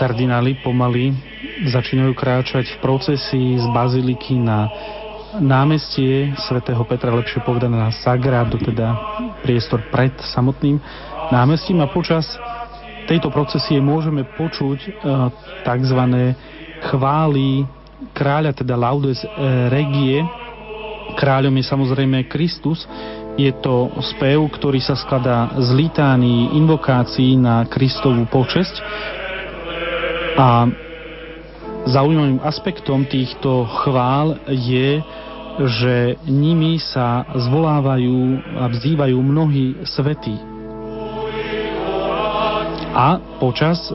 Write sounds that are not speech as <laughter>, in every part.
kardináli pomaly začínajú kráčať v procesii z baziliky na námestie svätého Petra, lepšie povedané na Sagrado, teda priestor pred samotným námestím a počas tejto procesie môžeme počuť e, tzv. chvály kráľa, teda Laudes Regie. Kráľom je samozrejme Kristus. Je to spev, ktorý sa skladá z litánií, invokácií na Kristovú počesť. A Zaujímavým aspektom týchto chvál je, že nimi sa zvolávajú a vzývajú mnohí svetí. A počas e,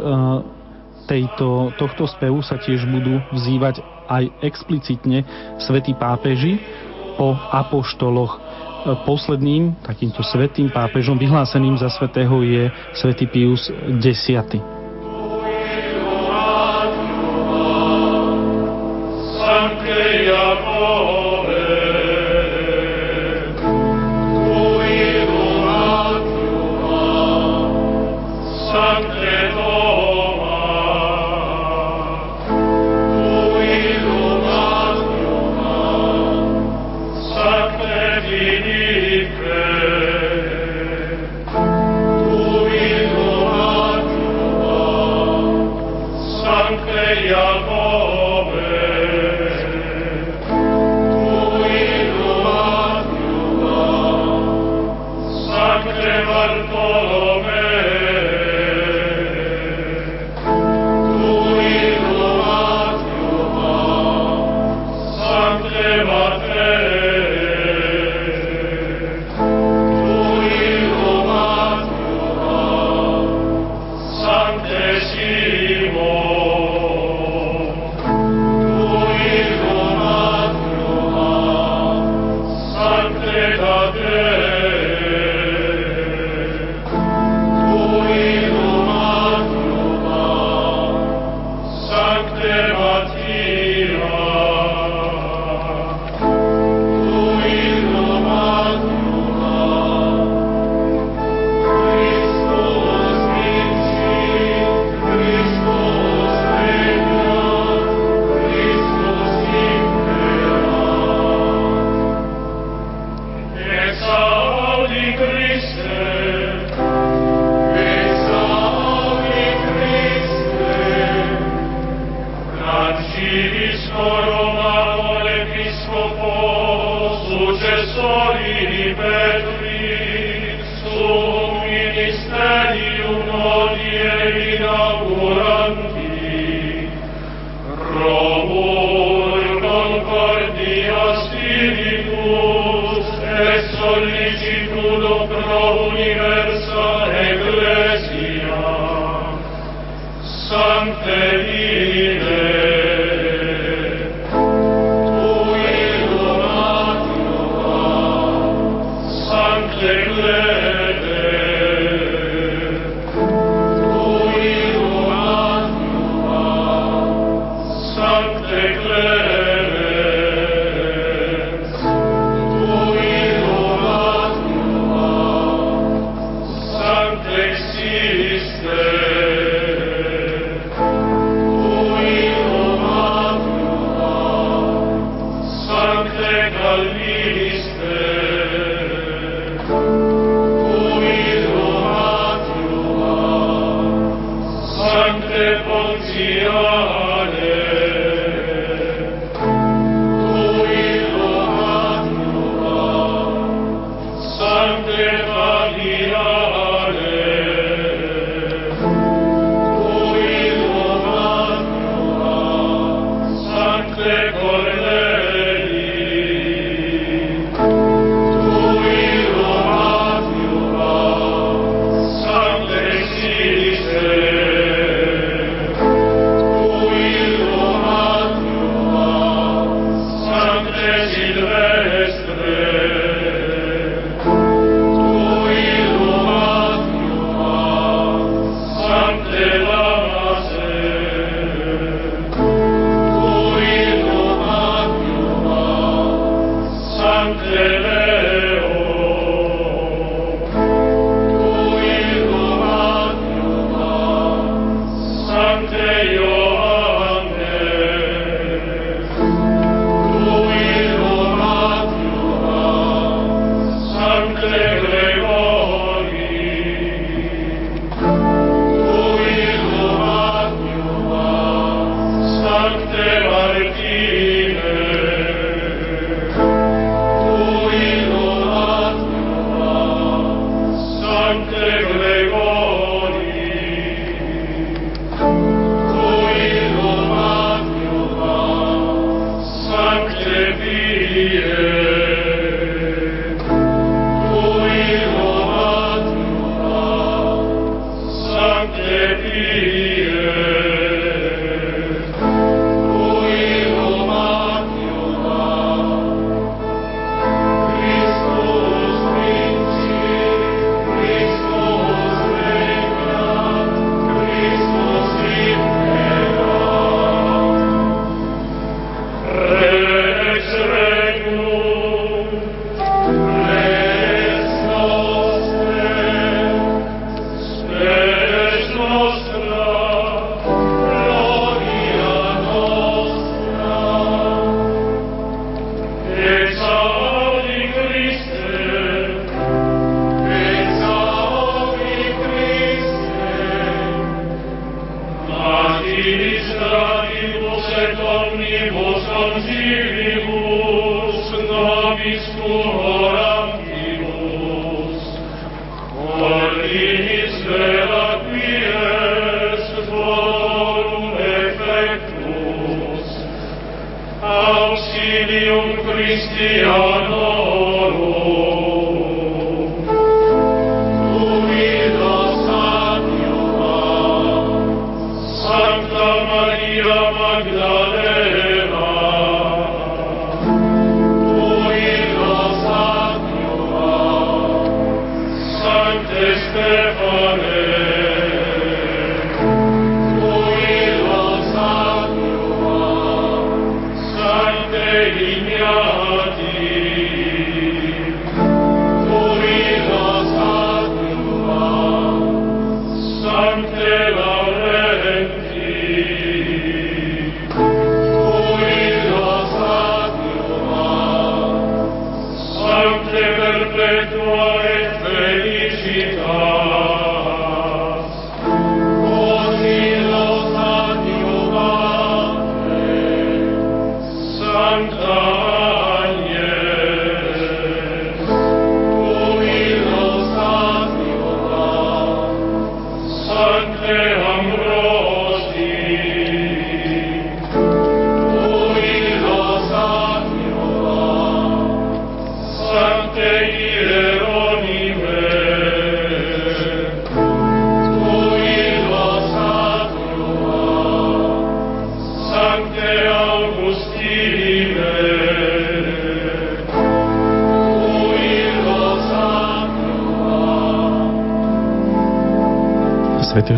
tejto, tohto spevu sa tiež budú vzývať aj explicitne svätí pápeži po apoštoloch. E, posledným takýmto svetým pápežom vyhláseným za svetého je svätý Pius X.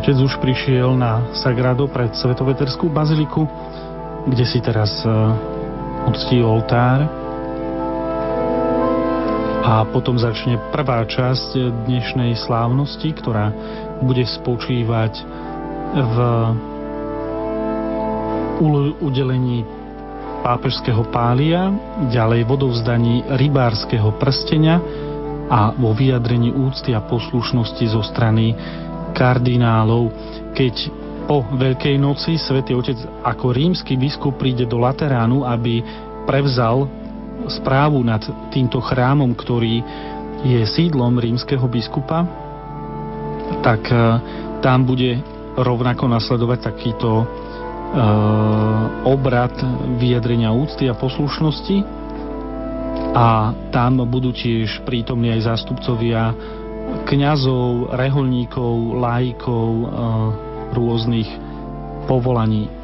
Otec už prišiel na Sagrado pred Svetoveterskú baziliku, kde si teraz uctí e, oltár. A potom začne prvá časť dnešnej slávnosti, ktorá bude spočívať v udelení pápežského pália, ďalej vodovzdaní rybárskeho prstenia a vo vyjadrení úcty a poslušnosti zo strany kardinálov, keď po Veľkej noci svätý Otec ako rímsky biskup príde do Lateránu, aby prevzal správu nad týmto chrámom, ktorý je sídlom rímskeho biskupa, tak e, tam bude rovnako nasledovať takýto e, obrad vyjadrenia úcty a poslušnosti. A tam budú tiež prítomní aj zástupcovia kňazov, reholníkov, lajkov, eh, rôznych povolaní.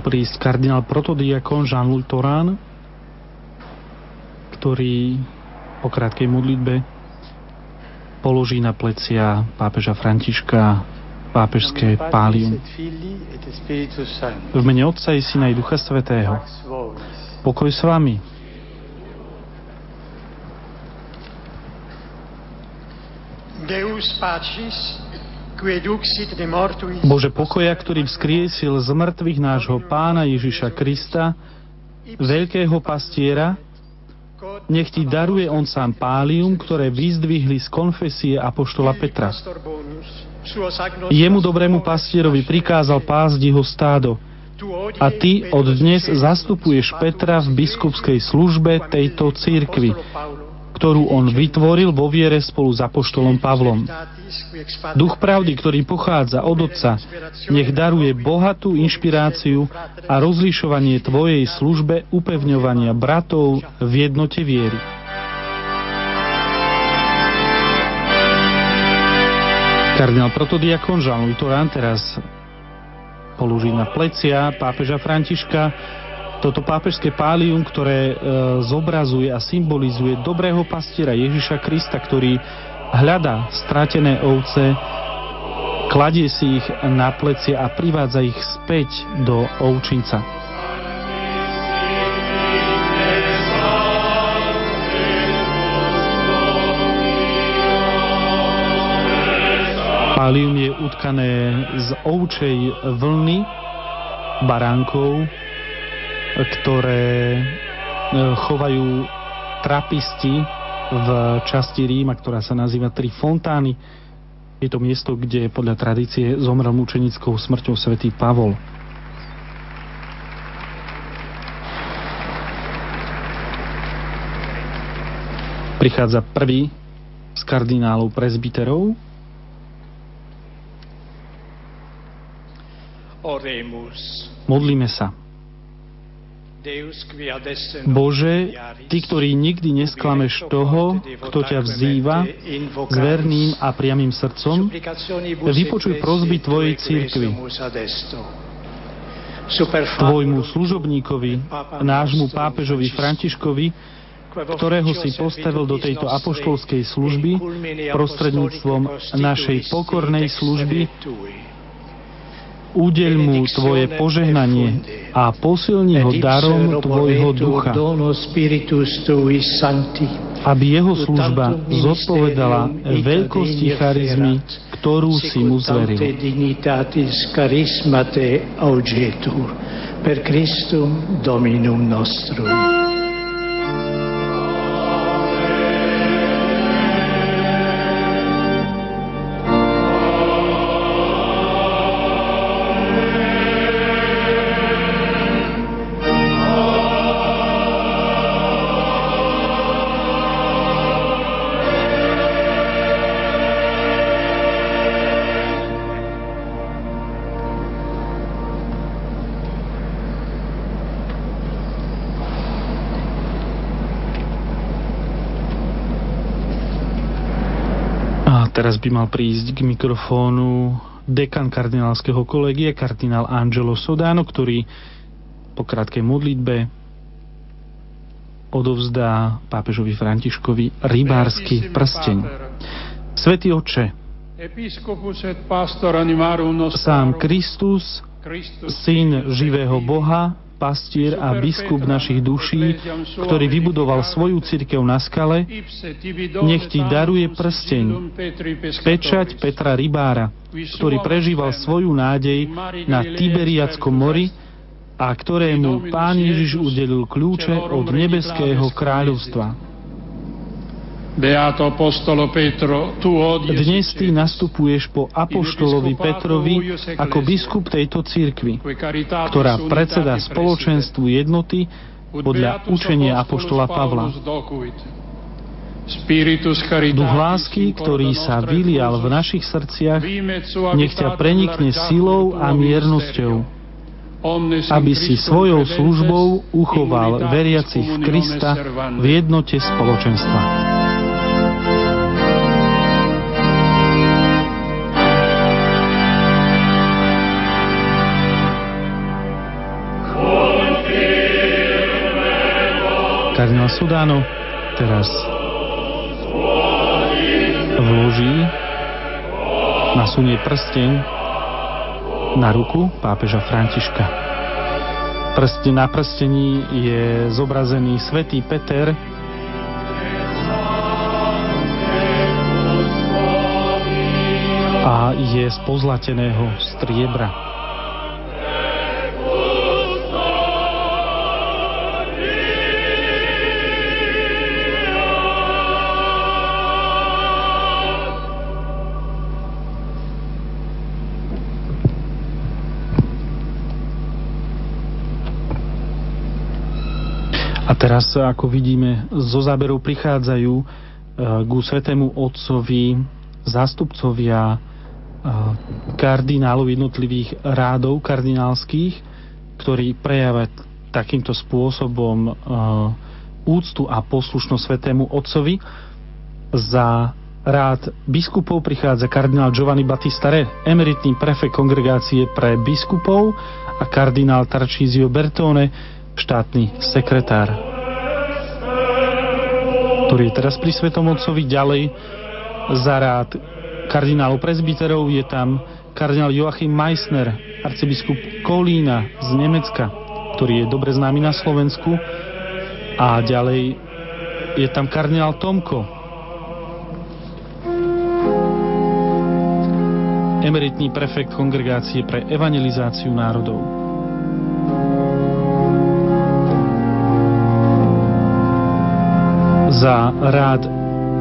Mal prísť kardinál protodiakon Jean-Louis Torán, ktorý po krátkej modlitbe položí na plecia pápeža Františka pápežské pálium. V mene Otca i Syna i Ducha Svetého. Pokoj s vami. Deus Pacis, Bože pokoja, ktorý vzkriesil z mŕtvych nášho pána Ježiša Krista, veľkého pastiera, nech ti daruje on sám pálium, ktoré vyzdvihli z konfesie Apoštola Petra. Jemu dobrému pastierovi prikázal pásť jeho stádo, a ty od dnes zastupuješ Petra v biskupskej službe tejto církvy, ktorú on vytvoril vo viere spolu s Apoštolom Pavlom. Duch pravdy, ktorý pochádza od Otca, nech daruje bohatú inšpiráciu a rozlišovanie Tvojej službe upevňovania bratov v jednote viery. Kardinál protodiakon Jean-Louis Torán teraz položí na plecia pápeža Františka toto pápežské pálium, ktoré e, zobrazuje a symbolizuje dobrého pastiera Ježiša Krista, ktorý hľadá stratené ovce, kladie si ich na plecie a privádza ich späť do ovčinca. Pálium je utkané z ovčej vlny baránkov, ktoré e, chovajú trapisti v časti Ríma, ktorá sa nazýva Tri Fontány. Je to miesto, kde podľa tradície zomrel mučenickou smrťou svätý Pavol. Prichádza prvý z kardinálov prezbiterov. Oremus. Modlíme sa. Bože, Ty, ktorý nikdy nesklameš toho, kto ťa vzýva s verným a priamým srdcom, vypočuj prozby Tvojej církvy. Tvojmu služobníkovi, nášmu pápežovi Františkovi, ktorého si postavil do tejto apoštolskej služby prostredníctvom našej pokornej služby Udeľ mu Tvoje požehnanie a posilni ho darom Tvojho ducha, aby jeho služba zodpovedala veľkosti charizmy, ktorú si mu zveril. Per Christum Dominum nostrum. By mal prísť k mikrofónu dekan kardinálskeho kolegie, kardinál Angelo Sodano, ktorý po krátkej modlitbe odovzdá pápežovi Františkovi rybársky prsteň. Svetý oče, sám Kristus, syn živého Boha, pastier a biskup našich duší, ktorý vybudoval svoju cirkev na skale, nech ti daruje prsteň, pečať Petra Rybára, ktorý prežíval svoju nádej na Tiberiackom mori a ktorému Pán Ježiš udelil kľúče od nebeského kráľovstva. Dnes ty nastupuješ po apoštolovi Petrovi ako biskup tejto cirkvi, ktorá predseda spoločenstvu jednoty podľa učenia apoštola Pavla. Duch lásky, ktorý sa vylial v našich srdciach, nech ťa prenikne silou a miernosťou, aby si svojou službou uchoval veriacich v Krista v jednote spoločenstva. Kardinál Sudáno teraz vloží nasunie prsteň na ruku pápeža Františka. Prste, na prstení je zobrazený svätý Peter, a je z pozlateného striebra. Teraz, ako vidíme, zo záberov prichádzajú e, ku Svetému Otcovi zástupcovia e, kardinálov jednotlivých rádov kardinálskych, ktorí prejavia takýmto spôsobom e, úctu a poslušnosť Svetému Otcovi. Za rád biskupov prichádza kardinál Giovanni Battista Re, emeritný prefekt kongregácie pre biskupov a kardinál Tarcísio Bertone, štátny sekretár ktorý je teraz pri Svetom Otcovi ďalej za rád kardinálov prezbiterov je tam kardinál Joachim Meissner, arcibiskup Kolína z Nemecka, ktorý je dobre známy na Slovensku a ďalej je tam kardinál Tomko, emeritný prefekt kongregácie pre evangelizáciu národov. Za rád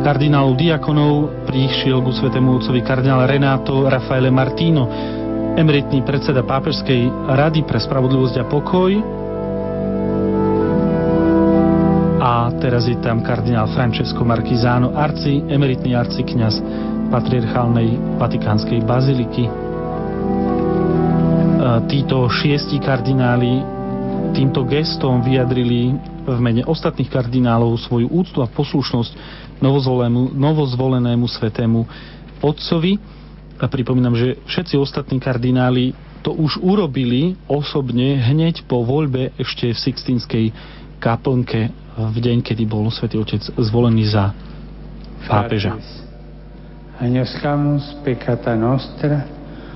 kardinálov diakonov prišiel ku svetému otcovi kardinál Renato Rafaele Martino, emeritný predseda Pápežskej rady pre spravodlivosť a pokoj. A teraz je tam kardinál Francesco Marchizano, arci, emeritný arcikňaz patriarchálnej vatikánskej baziliky. E, títo šiesti kardináli týmto gestom vyjadrili v mene ostatných kardinálov svoju úctu a poslušnosť novozvolenému svetému otcovi. A pripomínam, že všetci ostatní kardináli to už urobili osobne hneď po voľbe ešte v Sixtinskej kaplnke v deň, kedy bol svätý Otec zvolený za pápeža.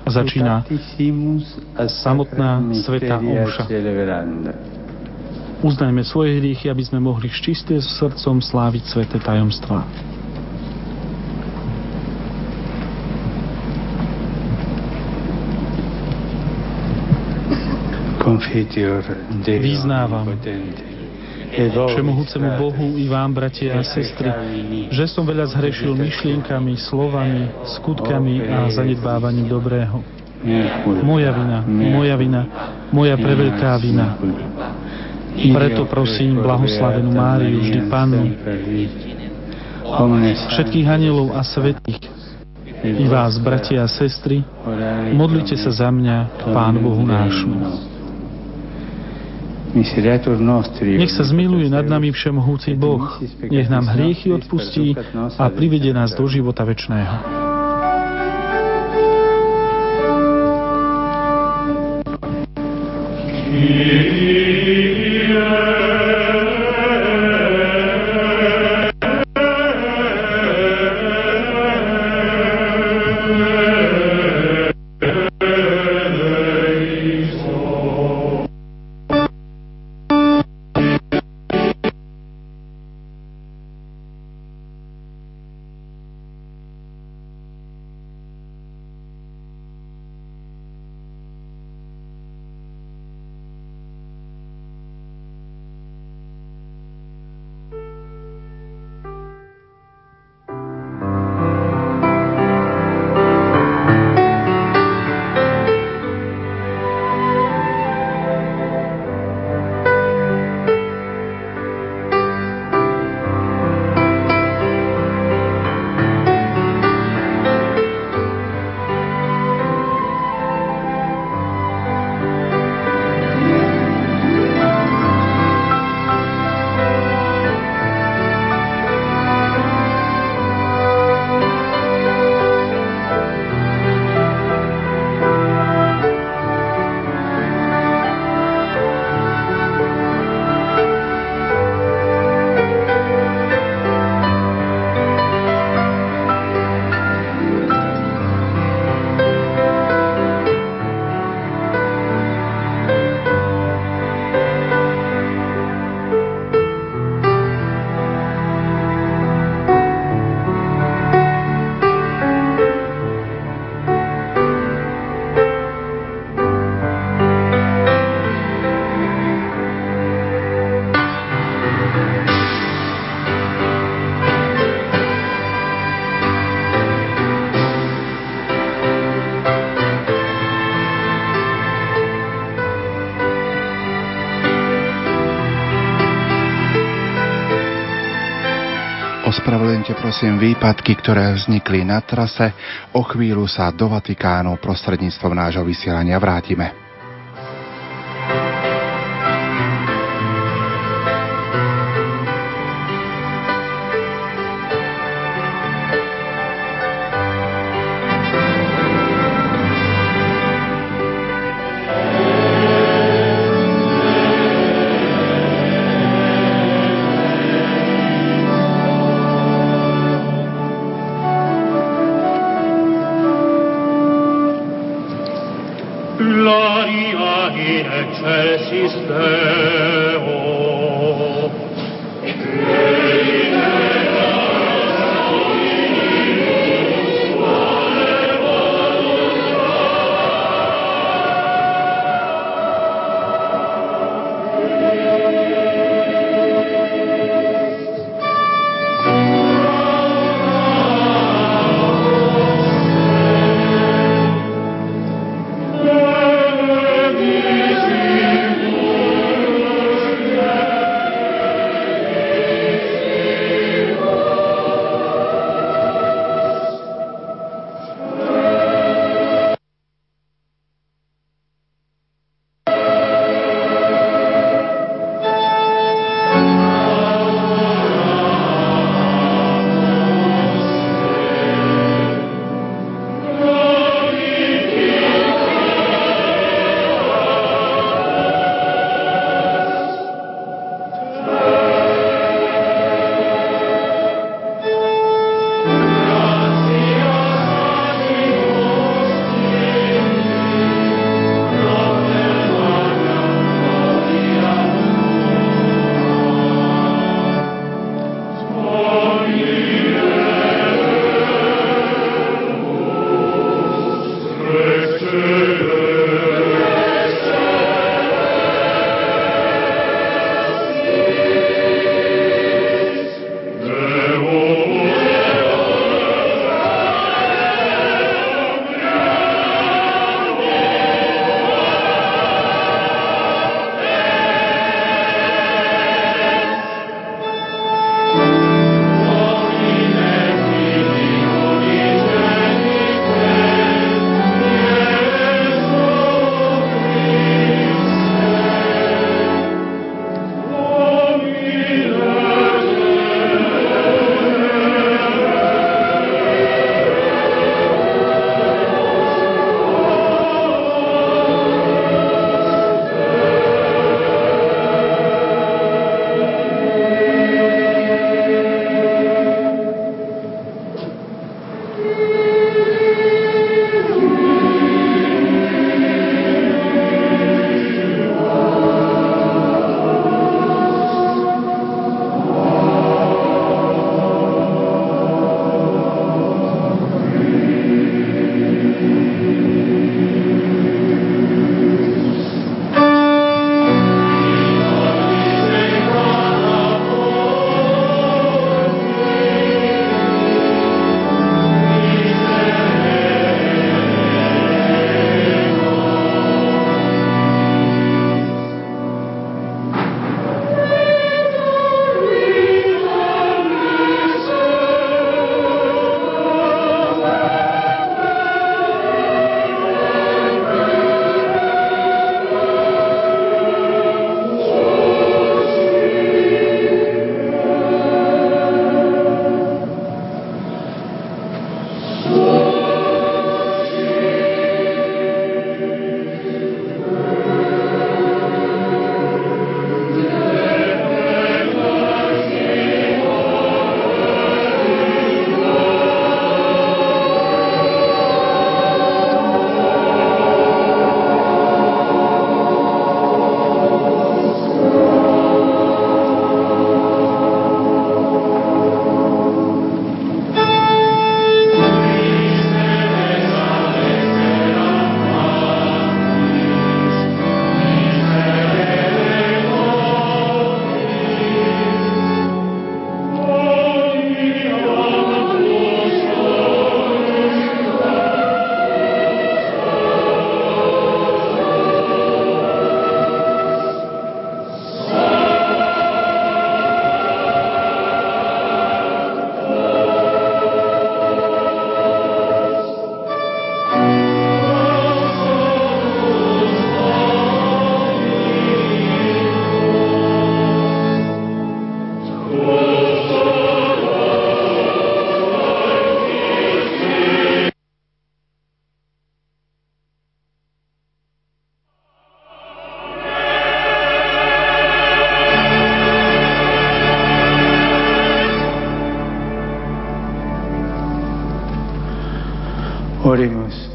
Začína samotná sveta omša. Uznajme svoje hriechy, aby sme mohli s čistým srdcom sláviť sveté tajomstvá. Vyznávam Všemohúcemu Bohu i vám, bratia a sestry, že som veľa zhrešil myšlienkami, slovami, skutkami a zanedbávaním dobrého. Moja vina, moja vina, moja preveľká vina. Preto prosím blahoslavenú Máriu, vždy Pannu, všetkých anielov a svetých, i vás, bratia a sestry, modlite sa za mňa, Pán Bohu nášmu. Nech sa zmiluje nad nami všemohúci Boh, nech nám hriechy odpustí a privede nás do života večného. Amen. Yeah. Ospravedlňte prosím výpadky, ktoré vznikli na trase. O chvíľu sa do Vatikánu prostredníctvom nášho vysielania vrátime.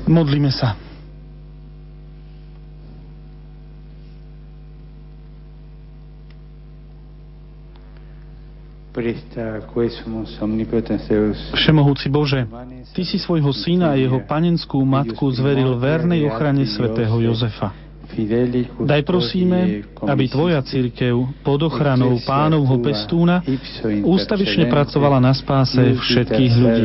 Modlíme sa. Všemohúci Bože, Ty si svojho syna a jeho panenskú matku zveril vernej ochrane svätého Jozefa. Daj prosíme, aby Tvoja církev pod ochranou pánovho pestúna ústavične pracovala na spáse všetkých ľudí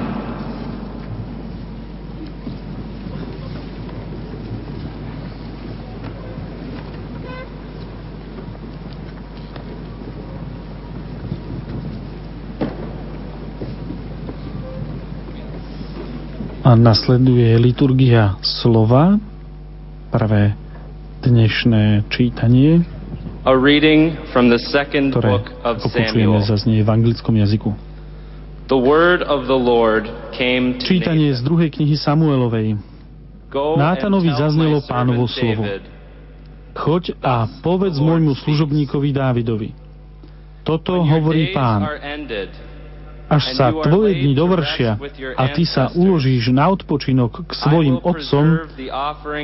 A nasleduje liturgia slova, prvé dnešné čítanie, a reading from the second ktoré, book of zaznie v anglickom jazyku. The word of the Lord came to Čítanie z druhej knihy Samuelovej. Nátanovi zaznelo pánovo slovo. Choď a povedz môjmu služobníkovi Dávidovi. Toto hovorí pán až sa tvoje dni dovršia a ty sa uložíš na odpočinok k svojim otcom,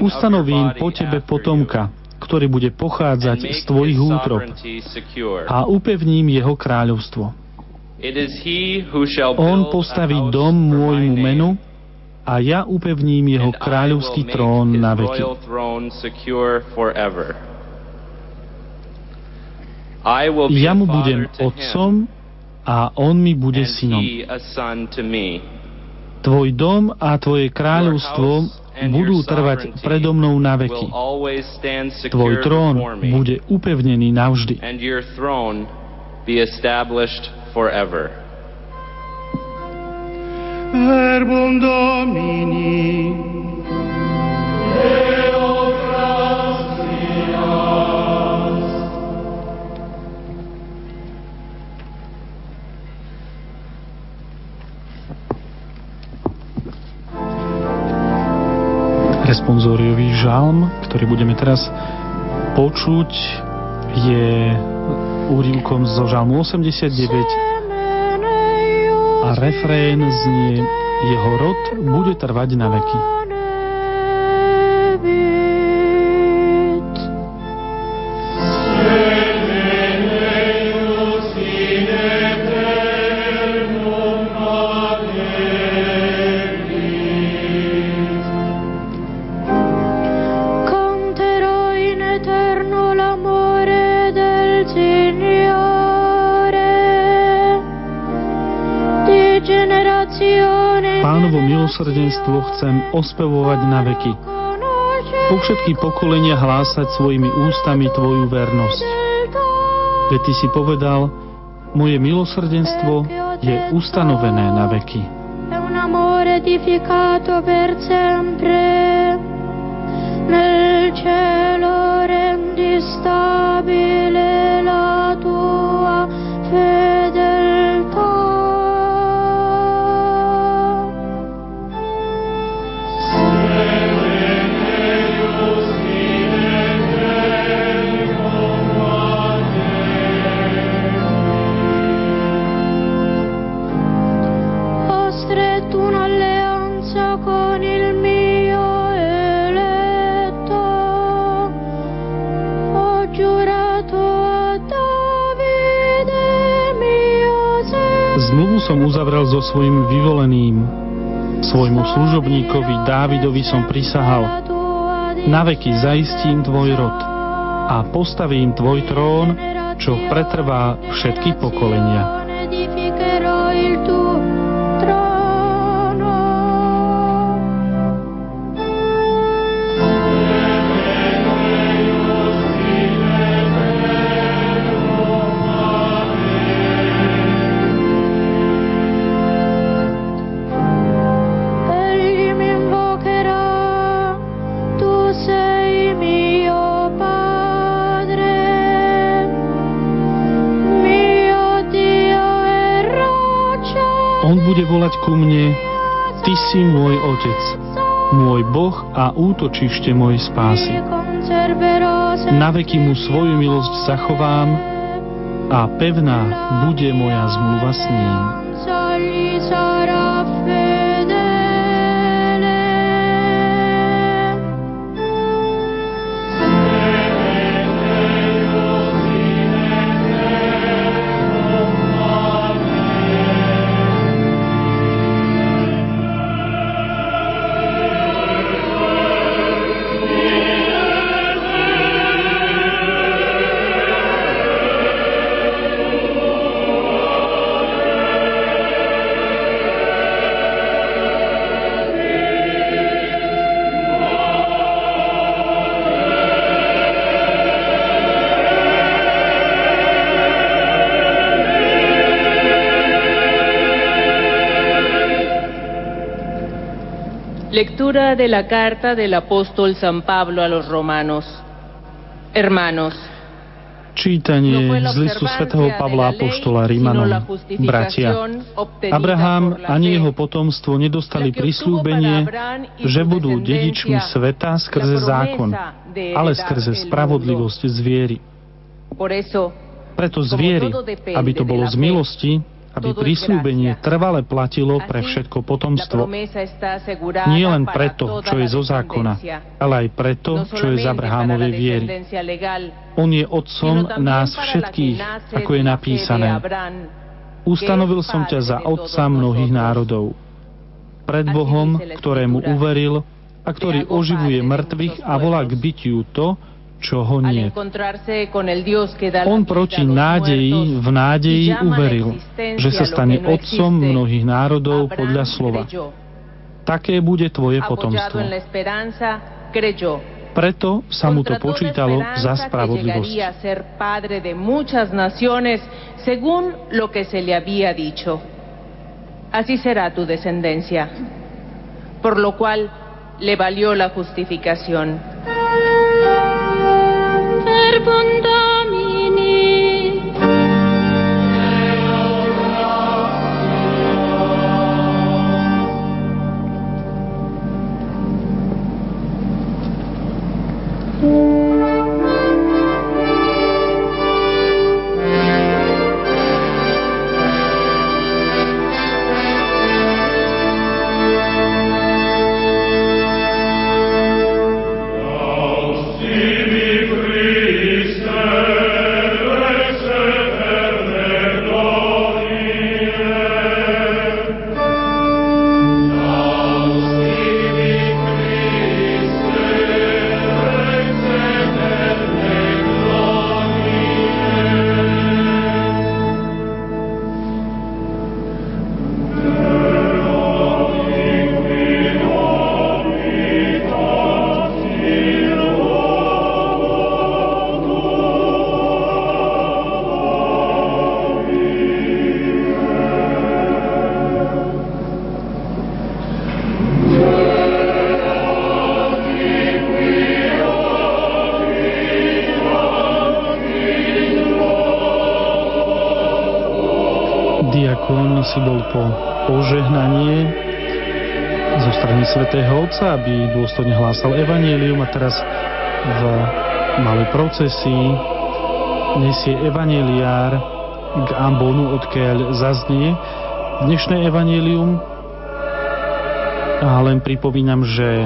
ustanovím po tebe potomka, ktorý bude pochádzať z tvojich útrob a upevním jeho kráľovstvo. On postaví dom môjmu menu a ja upevním jeho kráľovský trón na veky. Ja mu budem otcom a on mi bude synom. Tvoj dom a tvoje kráľovstvo budú trvať predo mnou na veky. Tvoj trón bude upevnený navždy. Verbum Domini responsóriový žalm, ktorý budeme teraz počuť, je úrivkom zo žalmu 89 a refrén znie Jeho rod bude trvať na veky. Milosrdenstvo chcem ospevovať na veky. Po všetky pokolenia hlásať svojimi ústami Tvoju vernosť. Veď Ty si povedal, moje milosrdenstvo je ustanovené na veky. Nel cielo som uzavrel so svojim vyvoleným. Svojmu služobníkovi Dávidovi som prisahal. Na veky zaistím tvoj rod a postavím tvoj trón, čo pretrvá všetky pokolenia. ku mne, Ty si môj Otec, môj Boh a útočište mojej spásy. Na veky mu svoju milosť zachovám a pevná bude moja zmluva s ním. Lectura de la carta del apóstol San Pablo a los romanos. Hermanos, Čítanie z listu svätého Pavla Apoštola Rímanom. Bratia, Abraham ani jeho potomstvo nedostali prislúbenie, že budú dedičmi sveta skrze zákon, ale skrze spravodlivosť z viery. Preto z viery, aby to bolo z milosti, aby prísľubenie trvale platilo pre všetko potomstvo. Nie len preto, čo je zo zákona, ale aj preto, čo je z Abrahámovej viery. On je otcom nás všetkých, ako je napísané. Ustanovil som ťa za otca mnohých národov. Pred Bohom, ktorému uveril a ktorý oživuje mŕtvych a volá k bytiu to, čo ho nie. On proti nádeji v nádeji uveril, že sa stane otcom mnohých národov podľa slova. Také bude tvoje potomstvo. Preto sa mu to počítalo za spravodlivosť. Así será tu descendencia, por lo cual le valió la justificación. Si Otca, aby dôstojne hlásal Evangelium a teraz v malej procesii nesie Evangeliár k ambonu, odkiaľ zaznie dnešné Evangelium a len pripomínam, že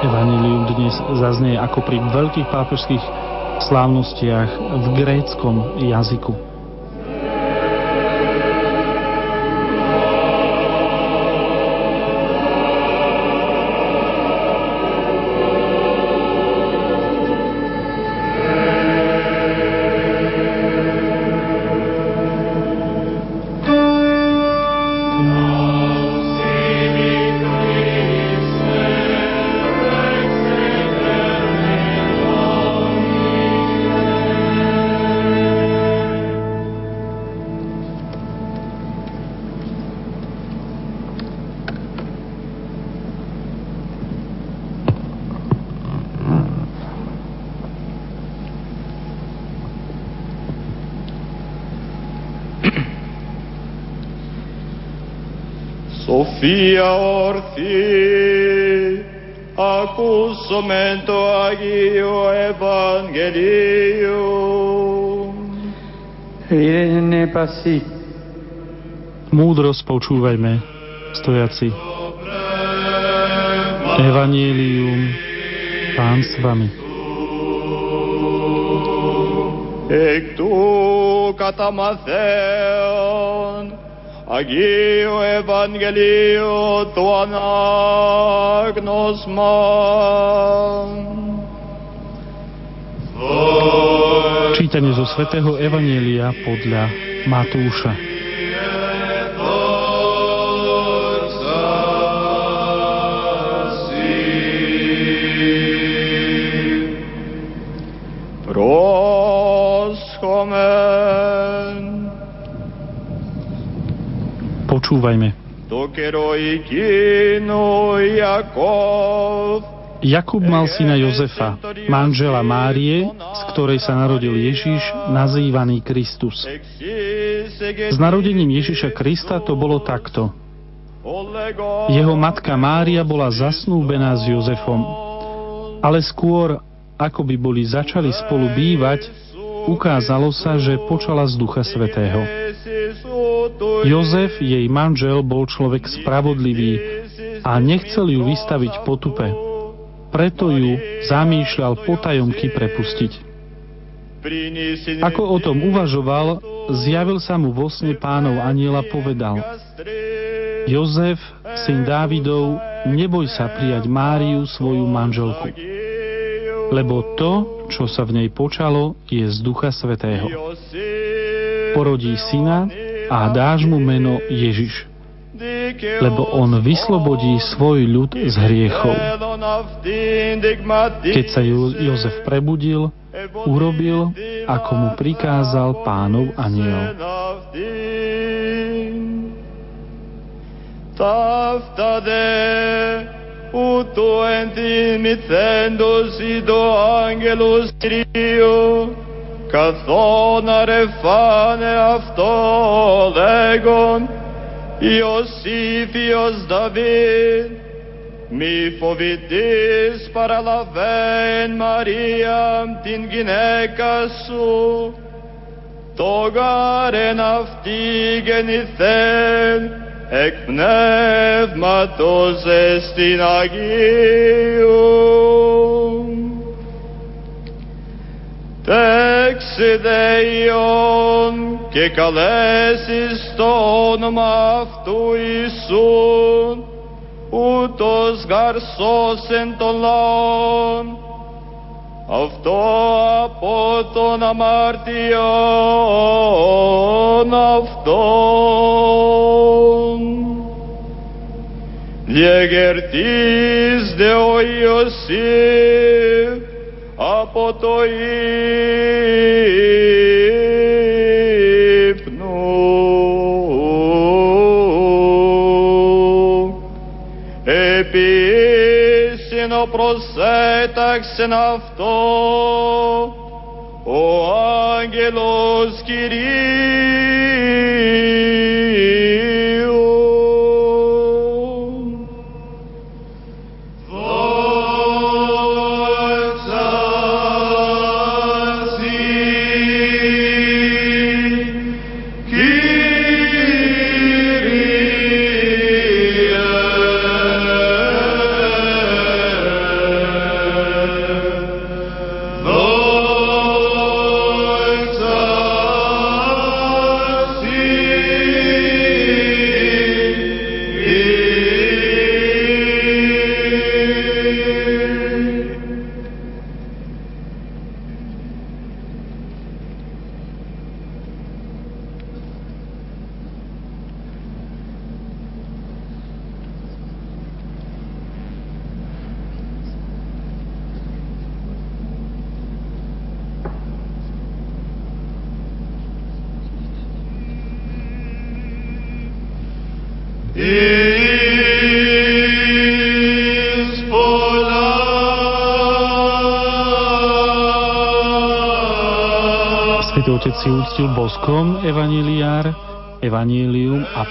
Evangelium dnes zaznie ako pri veľkých pápežských slávnostiach v gréckom jazyku. Sofia ορθή, ακούσομεν το Αγίο Ευαγγελίο. Irene pasi. Múdrosť počúvajme, stojaci. Evangelium, Pán s vami. Εκ του κατά μαθαίων Αγίου Ευαγγελίου του ανάγνωσμα. Čítanie zo svätého Evanielia podľa Matúša. Počúvajme. Jakub mal syna Jozefa, manžela Márie, z ktorej sa narodil Ježiš, nazývaný Kristus. S narodením Ježiša Krista to bolo takto. Jeho matka Mária bola zasnúbená s Jozefom. Ale skôr, ako by boli začali spolu bývať, ukázalo sa, že počala z Ducha Svetého. Jozef, jej manžel, bol človek spravodlivý a nechcel ju vystaviť potupe. Preto ju zamýšľal potajomky prepustiť. Ako o tom uvažoval, zjavil sa mu vo sne pánov aniela povedal Jozef, syn Dávidov, neboj sa prijať Máriu, svoju manželku, lebo to, čo sa v nej počalo, je z Ducha Svetého. Porodí syna a dáš mu meno Ježiš, lebo on vyslobodí svoj ľud z hriechov. Keď sa Jozef prebudil, urobil, ako mu prikázal pánov aniel. Taftade uto en ti mitzendos ido angelus trio καθόν αρεφάνε αυτό λέγον Ιωσήφιος Δαβίδ μη φοβηθείς παραλαβέν Μαρία την γυναίκα σου το γάρεν αυτή γεννηθέν εκ πνεύματος εστιν Αγίου. Τεξιδέιον και καλέσεις το όνομα αυτού Ιησούν, ούτως γαρσός εν των λαών, αυτό από των αμαρτιών αυτών. Διεγερτής δε ο Ιωσήφ από το ύπνο. Επίσυνο προσέταξεν αυτό ο άγγελος Κυρίου.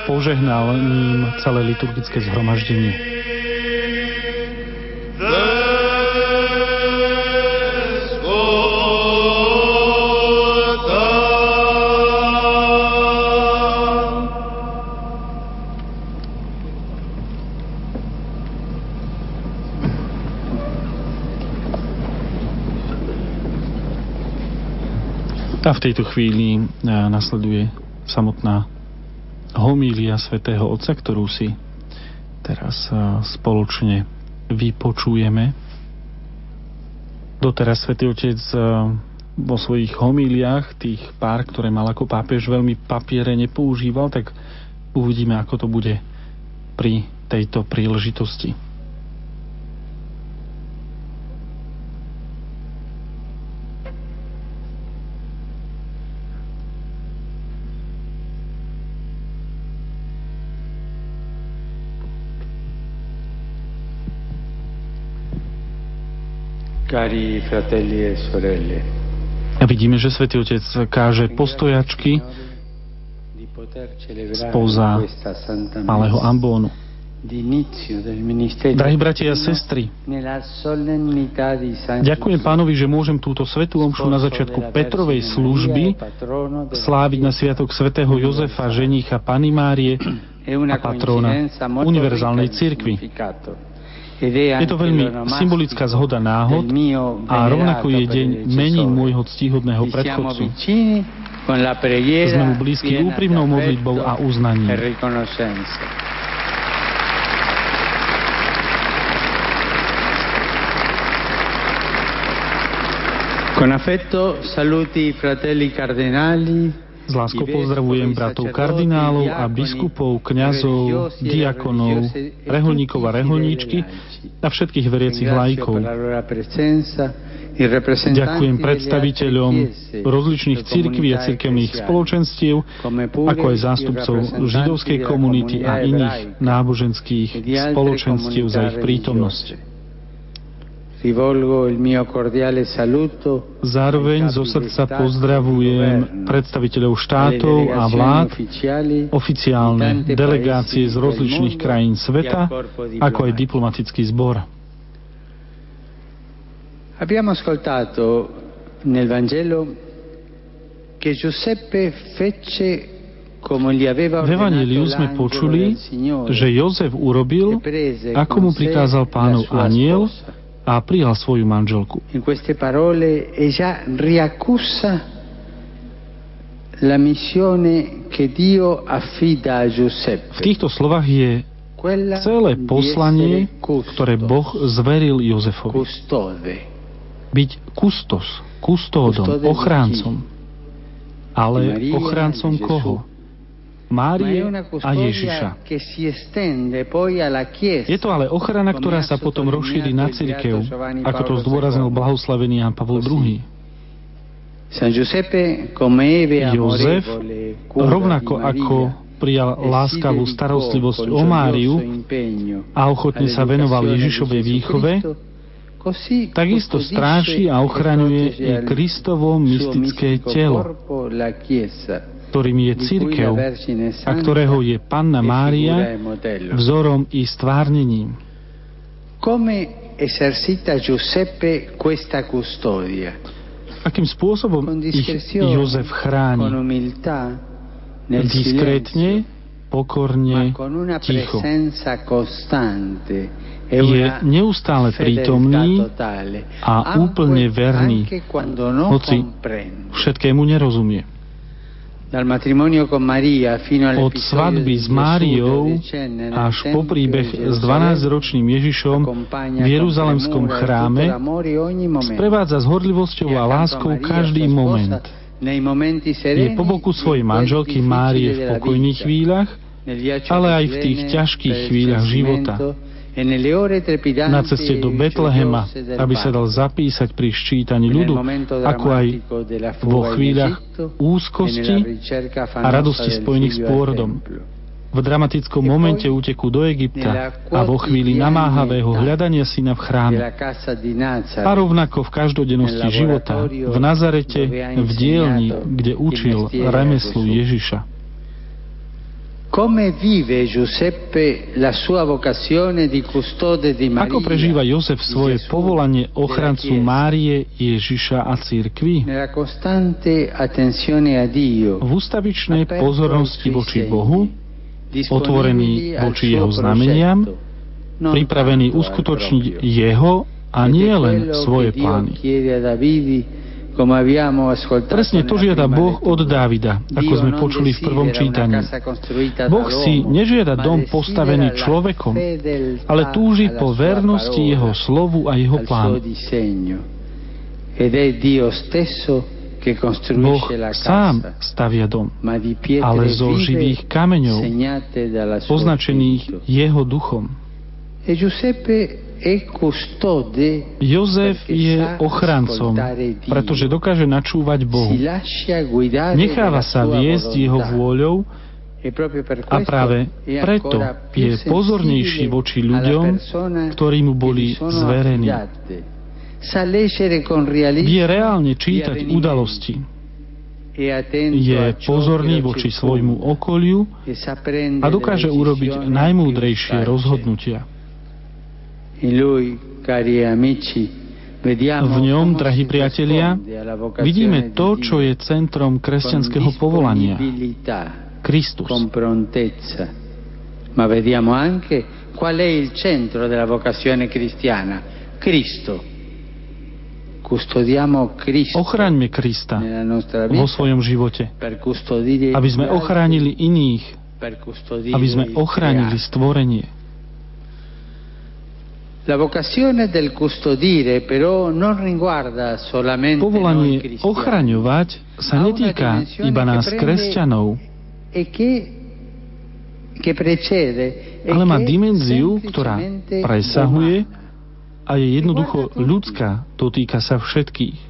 Požehnal ním celé liturgické zhromaždenie. A v tejto chvíli e, nasleduje samotná homília svätého Otca, ktorú si teraz spoločne vypočujeme. Doteraz svätý Otec vo svojich homíliách, tých pár, ktoré mal ako pápež, veľmi papiere nepoužíval, tak uvidíme, ako to bude pri tejto príležitosti. Cari fratelli e sorelle. A vidíme, že Svetý Otec káže postojačky spoza malého ambónu. Drahí bratia a sestry, ďakujem pánovi, že môžem túto svetú omšu na začiatku Petrovej služby sláviť na sviatok svätého Jozefa, ženicha Pany Márie a patróna Univerzálnej cirkvi. Je to veľmi symbolická zhoda náhod a rovnako je deň menín môjho ctíhodného predchodcu. Sme mu blízky úprimnou modlitbou a uznaním. Con affetto saluti fratelli cardinali, s láskou pozdravujem bratov kardinálov a biskupov, kňazov, diakonov, reholníkov a reholníčky a všetkých veriacich lajkov. Ďakujem predstaviteľom rozličných cirkví a cirkevných spoločenstiev, ako aj zástupcov židovskej komunity a iných náboženských spoločenstiev za ich prítomnosť. Zároveň zo srdca pozdravujem predstaviteľov štátov a vlád, oficiálne delegácie z rozličných krajín sveta, ako aj diplomatický zbor. Abbiamo ascoltato nel Vangelo che Giuseppe fece v Evangeliu sme počuli, že Jozef urobil, ako mu prikázal pánov aniel, a prijal svoju manželku. In queste parole è già riaccusa la missione che Dio affida a Giuseppe. V týchto slovách je celé poslanie, ktoré Boh zveril Jozefovi. Byť kustos, kustódom, ochráncom. Ale ochráncom koho? Márie a Ježiša. Je to ale ochrana, ktorá sa potom rozšíri na církev, ako to zdôraznil blahoslavený Jan Pavol II. Jozef, rovnako ako prijal láskavú starostlivosť o Máriu a ochotne sa venoval Ježišovej výchove, takisto stráži a ochraňuje i Kristovo mystické telo, ktorým je církev a ktorého je Panna Mária vzorom i stvárnením. Akým spôsobom ich Jozef chráni? Diskrétne, pokorne, ticho. Je neustále prítomný a úplne verný, hoci všetkému nerozumie. Od svadby s Máriou až po príbeh s 12-ročným Ježišom v Jeruzalemskom chráme sprevádza s horlivosťou a láskou každý moment. Je po boku svojej manželky Márie v pokojných chvíľach, ale aj v tých ťažkých chvíľach života, na ceste do Betlehema, aby sa dal zapísať pri ščítaní ľudu, ako aj vo chvíľach úzkosti a radosti spojených s pôrodom. V dramatickom momente úteku do Egypta a vo chvíli namáhavého hľadania syna v chráme. A rovnako v každodennosti života, v Nazarete, v dielni, kde učil remeslu Ježiša. Come vive Giuseppe la sua vocazione di custode di Maria? Ako prežíva Jozef svoje povolanie ochrancu Márie, Ježiša a církvy? Nella costante attenzione a Dio, V ústavičnej aperto pozornosti voči Bohu, otvorený voči jeho znameniam, pripravený uskutočniť jeho a nie len svoje plány. Presne to žiada Boh od. Dávida, ako sme počuli v prvom čítaní. Boh si nežiada dom postavený človekom, ale túži po vernosti jeho slovu a jeho plánu. Boh sám stavia dom, ale zo živých kameňov, spirito. jeho duchom. Jozef perché je ochrancom, pretože dokáže načúvať Bohu. Necháva sa viesť jeho vôľou E a práve preto je pozornejší voči ľuďom, ktorí mu boli zverení. Vie reálne čítať udalosti. E Je pozorný voči svojmu okoliu E a dokáže urobiť najmúdrejšie rozhodnutia. In lui, cari amici, vediamo V ňom, drahí priatelia, vidíme to, čo je centrom kresťanského povolania. Kristus. Ma vediamo anche qual è il centro della vocazione cristiana, Cristo. Krista vo svojom živote, aby sme ochránili iných, aby sme il ochránili stvorenie. La vocazione del custodire però non riguarda solamente noi Povolanie cristiani ochraňovať sa netýka iba nás, kresťanov, ale má dimenziu, ktorá presahuje a je jednoducho ľudská, dotýka sa všetkých.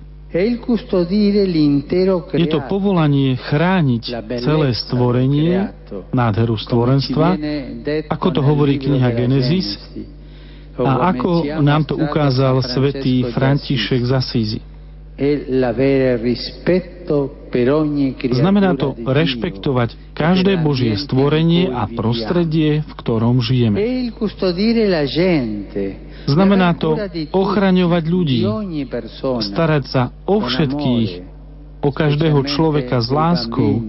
Je to povolanie chrániť celé stvorenie, nádheru stvorenstva ako to hovorí kniha Genesis, a ako nám to ukázal svätý František z creatura Znamená to rešpektovať každé Božie stvorenie a prostredie, v ktorom E žijeme. gente. Znamená to ochraňovať ľudí, starať sa o všetkých, o každého človeka s láskou,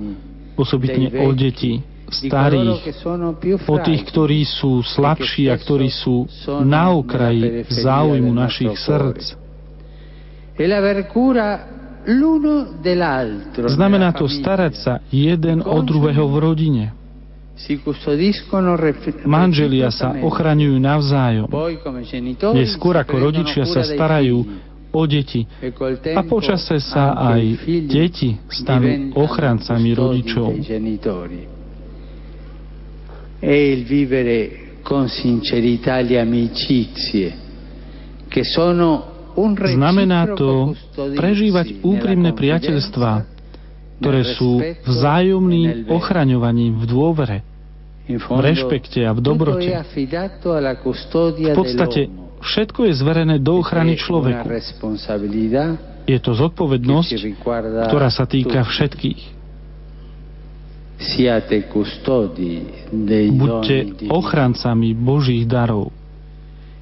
osobitne o deti, starých, o tých, ktorí sú slabší a ktorí sú na okraji záujmu našich srdc. E. Znamená to starať sa jeden o druhého v rodine. Manželia sa ochraňujú navzájom. Neskôr ako rodičia sa starajú o deti E a počase sa aj deti stanú ochrancami rodičov. È il vivere con sincerità le amicizie, che sono un Znamená to prežívať úprimné priateľstvá, ktoré sú e vzájomným bene. ochraňovaním v dôvere, v rešpekte a v dobrote. V podstate všetko je zverené do ochrany človeku. responsabilità Je to zodpovednosť, ktorá sa týka všetkých. Buďte ochrancami Božích darov.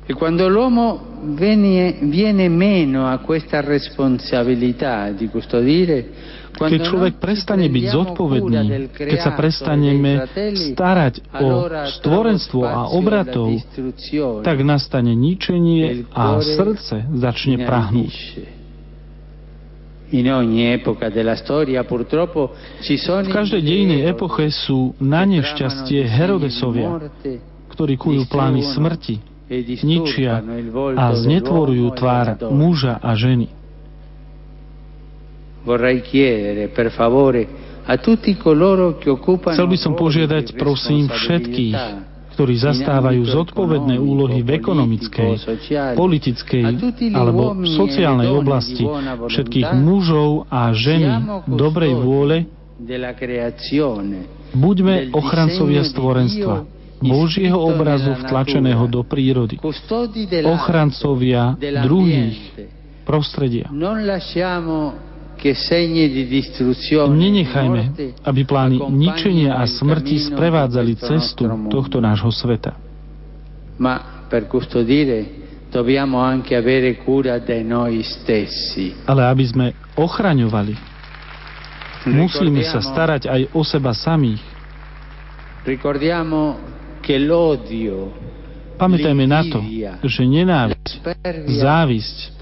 E quando l'uomo viene, viene meno a questa responsabilità di custodire, Keď človek prestane byť zodpovedný, keď sa e prestaneme starať o stvorenstvo a spazio obratov, tak nastane e ničenie a srdce začne prahnúť. V každej dejnej epoche sú na nešťastie Herodesovia, ktorí kujú plány smrti, ničia a znetvorujú tvár muža a ženy. Chcel by som požiadať, prosím, všetkých, ktorí zastávajú zodpovedné úlohy v ekonomickej, politickej alebo sociálnej oblasti, všetkých mužov a ženy dobrej vôle, buďme ochrancovia stvorenstva, Božieho obrazu vtlačeného do prírody, ochrancovia druhých, prostredia. Nenechajme, aby plány ničenia a smrti sprevádzali cestu tohto nášho sveta. Ale aby sme ochraňovali, musíme sa starať aj o seba samých. Pamätajme na to, že nenávisť, závisť,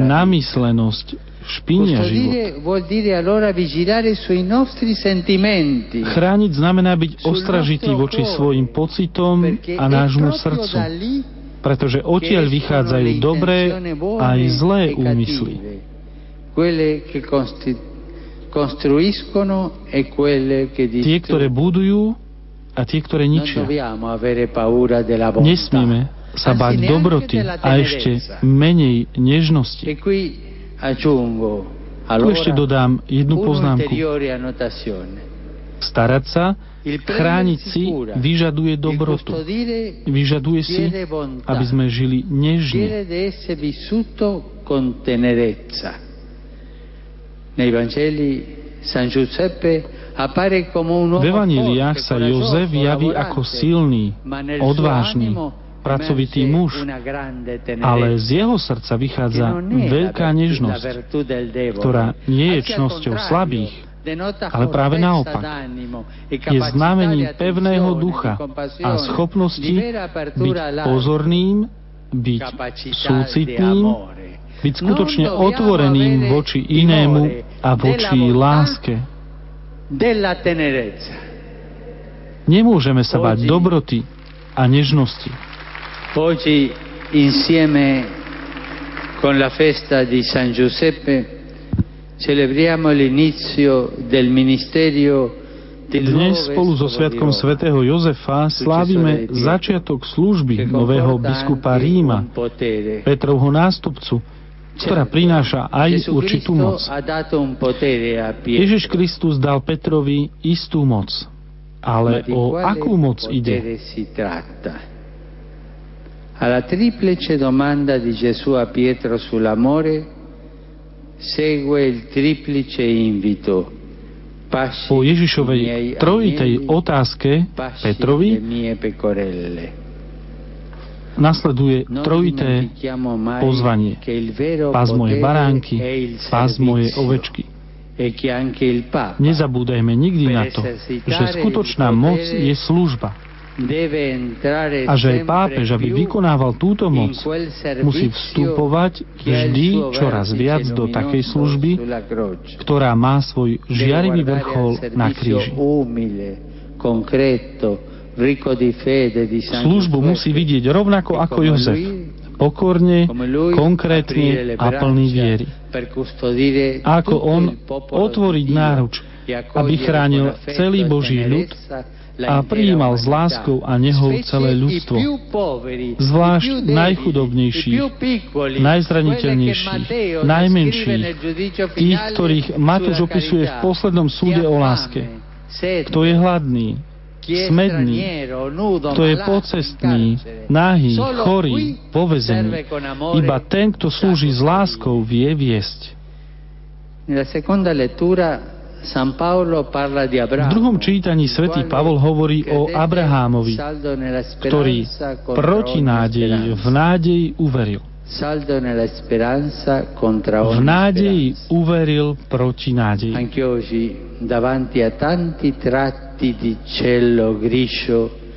namyslenosť špinia život. Chrániť znamená byť ostražitý voči svojim pocitom a nášmu srdcu, pretože odtiaľ vychádzajú dobré aj zlé úmysly. E tie, ktoré budujú a tie, ktoré ničia. Nesmieme sa báť dobroty a ešte menej nežnosti. E tu ešte dodám jednu poznámku. Starať sa, chrániť si, vyžaduje dobrotu. Vyžaduje si, aby sme žili nežne. Nei Vangeli San Giuseppe v Evaniliách sa Jozef javí ako silný, odvážny, pracovitý muž, ale z jeho srdca vychádza veľká nežnosť, ktorá nie je čnosťou slabých, ale práve naopak. Je znamením pevného ducha a schopnosti byť pozorným, byť súcitným, byť skutočne otvoreným voči inému a voči láske. Nemôžeme sa bať dobroty a nežnosti. Oggi insieme con la festa di San Giuseppe celebriamo l'inizio del ministerio dnes spolu so Sviatkom svätého Jozefa slávime začiatok služby nového biskupa Ríma, Petrovho nástupcu, ktorá prináša aj určitú moc. Ježiš Kristus dal Petrovi istú moc. Ale o akú moc ide? Alla triplice domanda di Gesù a Pietro sull'amore segue il triplice invito. Po Ježišovej trojitej otázke Petrovi nasleduje trojité pozvanie. Pás moje baránky, pás moje ovečky. E Nezabúdajme nikdy na to, že skutočná moc je služba. A že aj pápež, aby vykonával túto moc, musí vstupovať vždy čoraz viac do takej služby, ktorá má svoj žiarivý vrchol na kríži. Službu musí vidieť rovnako ako Jozef, pokorne, konkrétne a plný viery. Ako on otvoriť náruč, aby chránil celý Boží ľud a prijímal s láskou a nehou celé ľudstvo, zvlášť najchudobnejších, najzraniteľnejších, najmenších, tých, ktorých Matúš opisuje v poslednom súde o láske. Kto je hladný, smedný, kto je pocestný, nahý, chorý, povezený. Iba ten, kto slúži s láskou, vie viesť. V druhom čítaní svätý Pavol hovorí o Abrahámovi, ktorý proti nádeji v nádeji uveril. V nádeji uveril proti nádeji.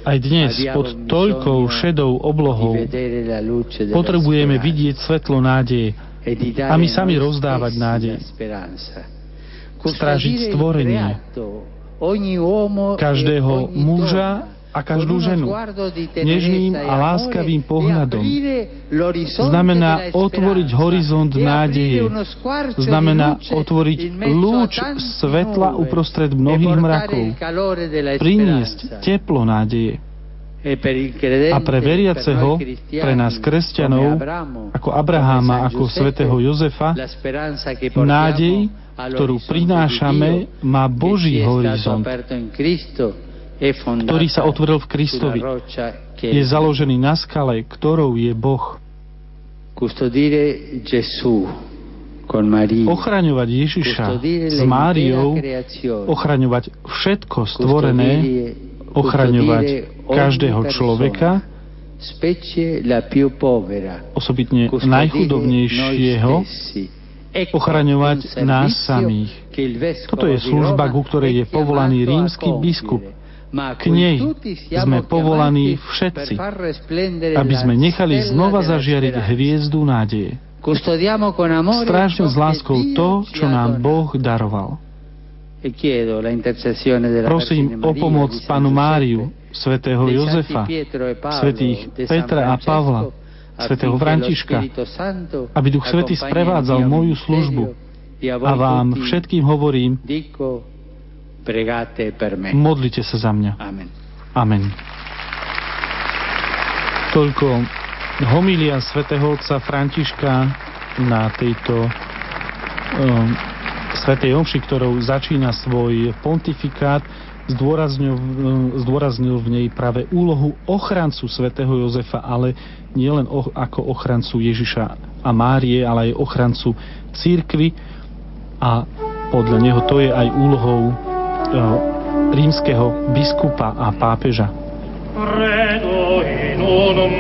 Aj dnes pod toľkou šedou oblohou potrebujeme vidieť svetlo nádeje e a my sami rozdávať nádej. Stražiť stvorenie každého muža a každú ženu nežným a láskavým pohľadom. Znamená otvoriť horizont nádeje. Znamená otvoriť lúč svetla uprostred mnohých mrakov. Priniesť teplo nádeje. A pre veriaceho, pre nás kresťanov, ako Abraháma, ako svätého Jozefa, nádej, ktorú prinášame, má Boží horizont ktorý sa otvoril v Kristovi. Je založený na skale, ktorou je Boh. ochraňovať Ježiša s Máriou, ochraňovať všetko stvorené, ochraňovať každého človeka, osobitne najchudobnejšieho, ochraňovať nás samých. Toto je služba, ku ktorej je povolaný rímsky biskup. K nej sme povolaní všetci, aby sme nechali znova zažiariť hviezdu nádeje. Strážme s láskou to, čo nám Boh daroval. E Prosím o pomoc panu Máriu, svätého Jozefa, e svätých Petra a Pavla, svätého Františka, aby Duch Svetý sprevádzal moju službu. A vám všetkým hovorím, modlite sa za mňa. Amen. Toľko homilia svätého otca Františka na tejto um, svätej omši, ktorou začína svoj pontifikát, zdôraznil, um, zdôraznil v nej práve úlohu ochrancu svätého Jozefa, ale nielen ako ochrancu Ježiša a Márie, ale aj ochrancu církvy a podľa neho to je aj úlohou rímskeho biskupa a pápeža. Credo in unum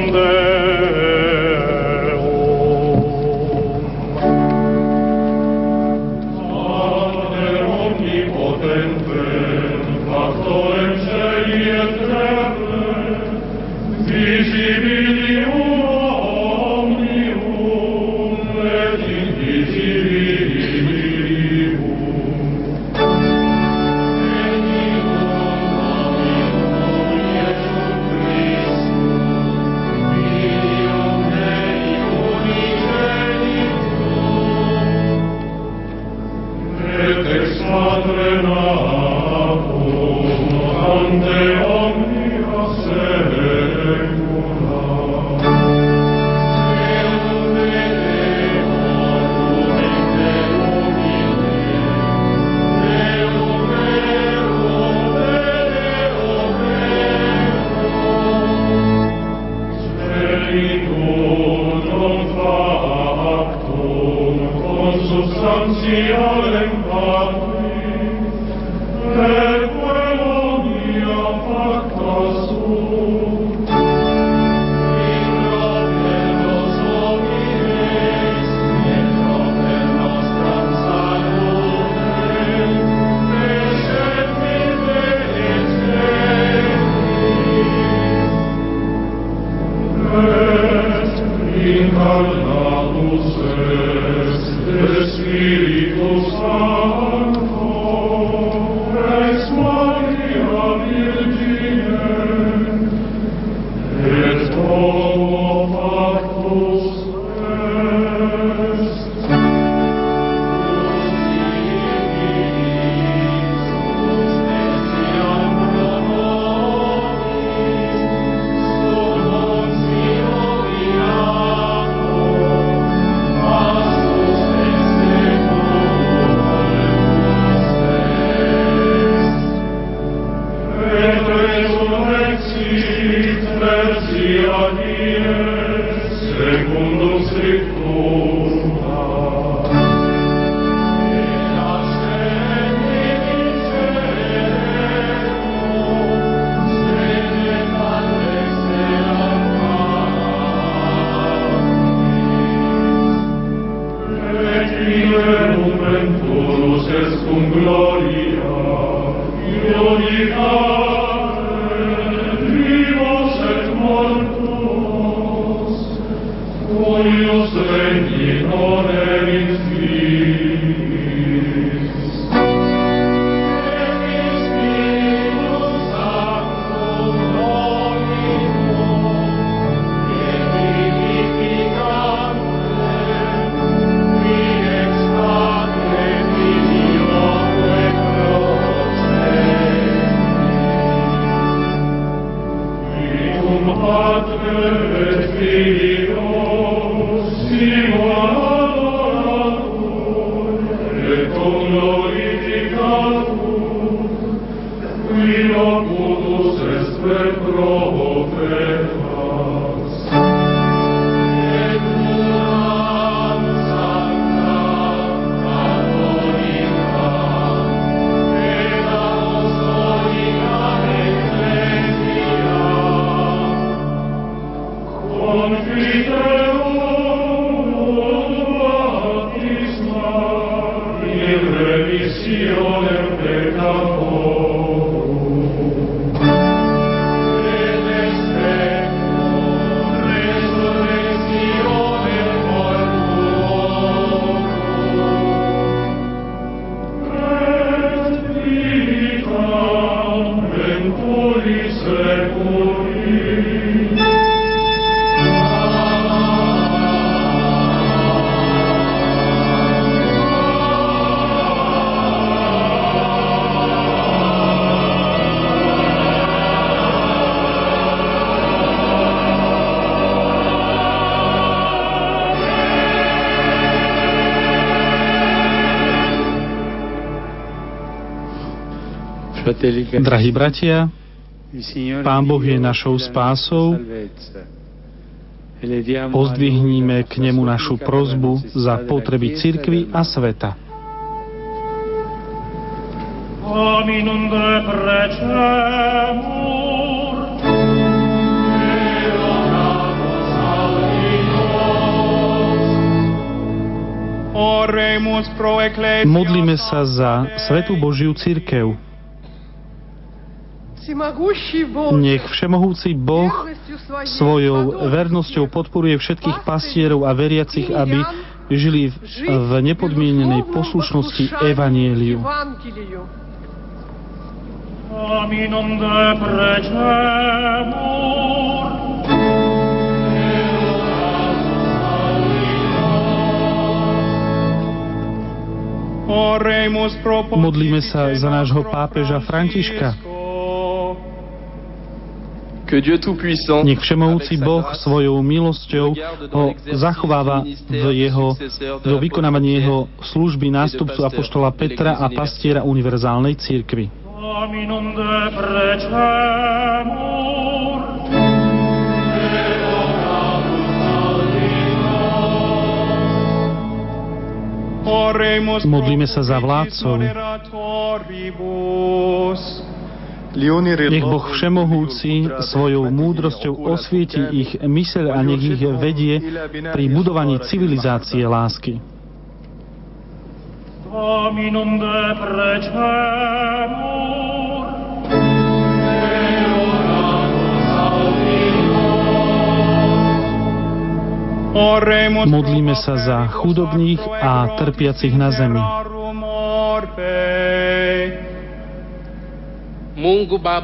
Lord. Drahí bratia, Pán Boh je našou spásou. Pozdvihníme k Nemu našu prozbu za potreby cirkvy a sveta. De Modlíme sa za Svetú Božiu církev. Nech Všemohúci Boh svojou vernosťou podporuje všetkých pastierov a veriacich, aby žili v nepodmienenej poslušnosti Evanieliu. De Modlíme sa za nášho pápeža Františka. Nech Všemovúci Boh svojou milosťou ho zachováva v jeho, do vykonávania jeho služby nástupcu Apoštola Petra a pastiera univerzálnej církvy. Dominum Modlíme sa za vládcov. Nech Boh Všemohúci svojou múdrosťou osvieti ich myseľ a nech ich vedie pri budovaní civilizácie lásky. Dominum de Modlíme sa za chudobných a trpiacich na zemi.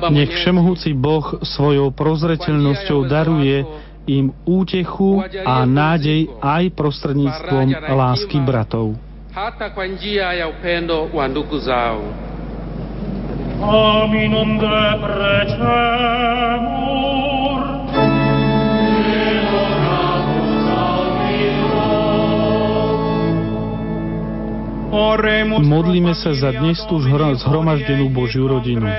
Nech Všemohúci Boh svojou prozreteľnosťou daruje im útechu a nádej aj prostredníctvom lásky bratov. Aminum de Modlíme sa za dnes tú zhromaždenú Božiu rodinu.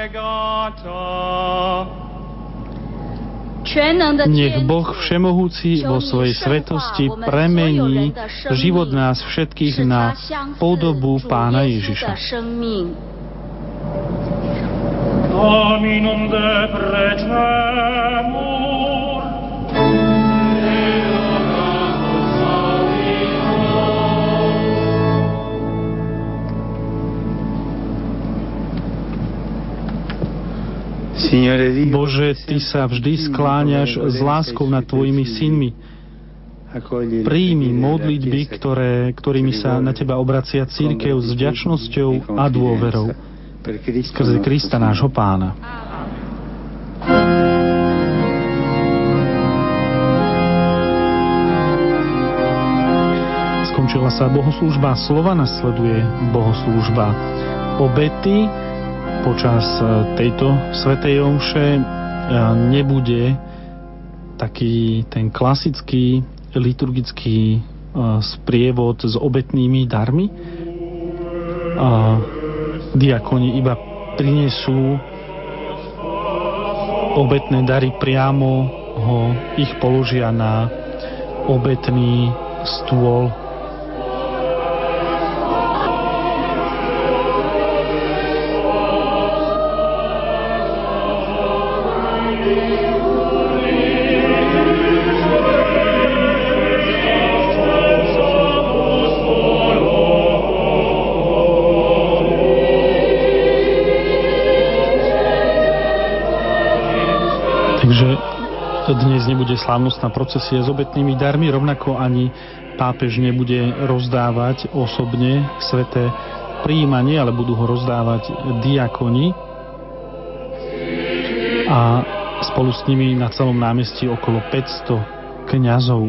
Nech Boh Všemohúci vo svojej svetosti premení život nás všetkých na podobu Pána Ježiša. Dominum de Bože, Ty sa vždy skláňaš s láskou nad Tvojimi synmi. Príjmi modlitby, ktoré, ktorými sa na Teba obracia církev s vďačnosťou a dôverou. Skrze Krista nášho Pána. Skončila sa bohoslúžba slova, nasleduje bohoslúžba obety počas e, tejto svetej omše e, nebude taký ten klasický liturgický e, sprievod s obetnými darmi. Diakoni iba prinesú obetné dary priamo ho ich položia na obetný stôl slávnostná procesia s obetnými darmi, rovnako ani pápež nebude rozdávať osobne sveté príjmanie, ale budú ho rozdávať diakoni a spolu s nimi na celom námestí okolo 500 kňazov.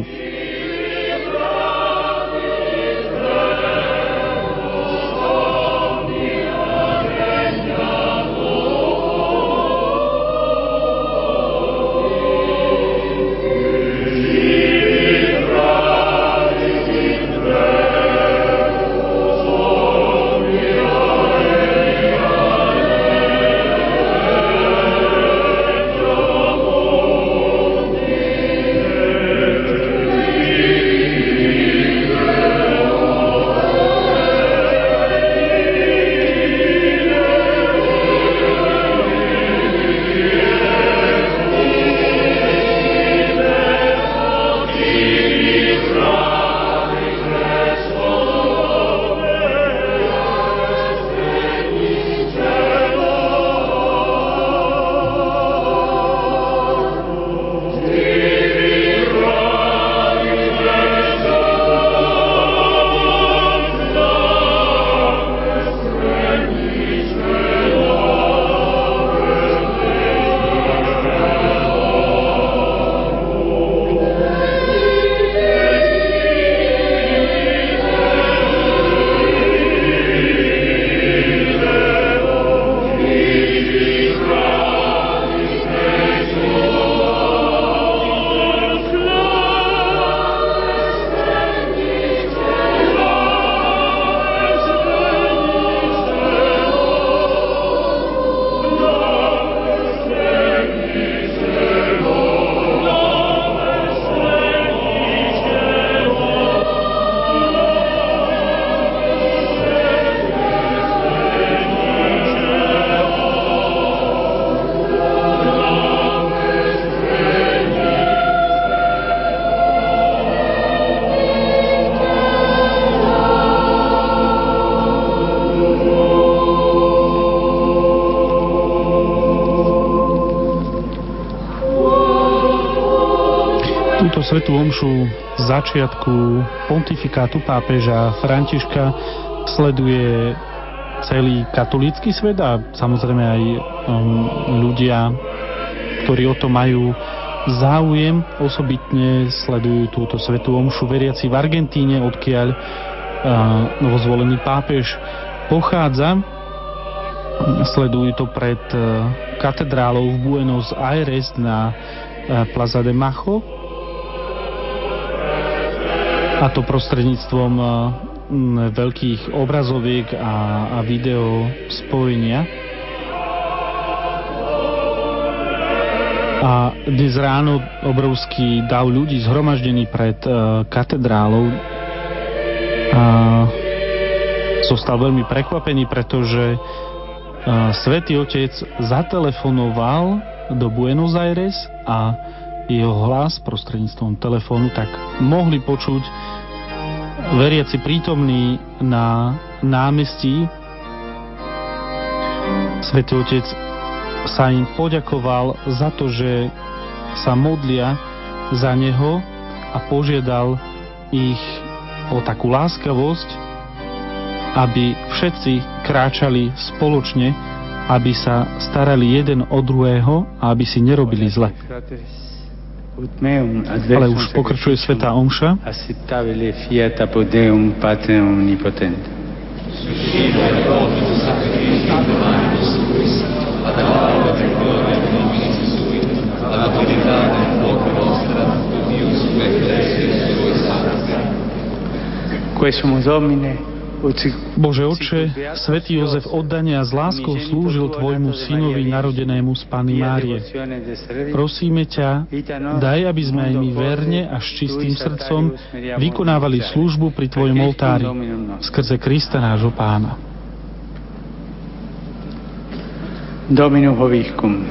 Svetú omšu začiatku pontifikátu pápeža Františka sleduje celý katolícky svet a samozrejme aj um, ľudia, ktorí o to majú záujem, osobitne sledujú túto svetú omšu veriaci v Argentíne, odkiaľ uh, novozvolený pápež pochádza. Sledujú to pred uh, katedrálou v Buenos Aires na uh, Plaza de Macho a to prostredníctvom uh, veľkých obrazoviek a, a video spojenia. A dnes ráno obrovský dav ľudí zhromaždený pred uh, katedrálou a zostal veľmi prekvapený, pretože uh, Svetý Otec zatelefonoval do Buenos Aires a jeho hlas prostredníctvom telefónu tak mohli počuť veriaci prítomní na námestí. Svetý Otec sa im poďakoval za to, že sa modlia za neho a požiadal ich o takú láskavosť, aby všetci kráčali spoločne, aby sa starali jeden o druhého a aby si nerobili zle. Ale už pokračuje Sveta Omša. Questo Domine Bože Oče, Svetý Jozef oddania s láskou slúžil Tvojmu synovi narodenému z Pany Márie. Prosíme ťa, daj, aby sme aj my verne a s čistým srdcom vykonávali službu pri Tvojom oltári skrze Krista nášho Pána. Domino Hovicum.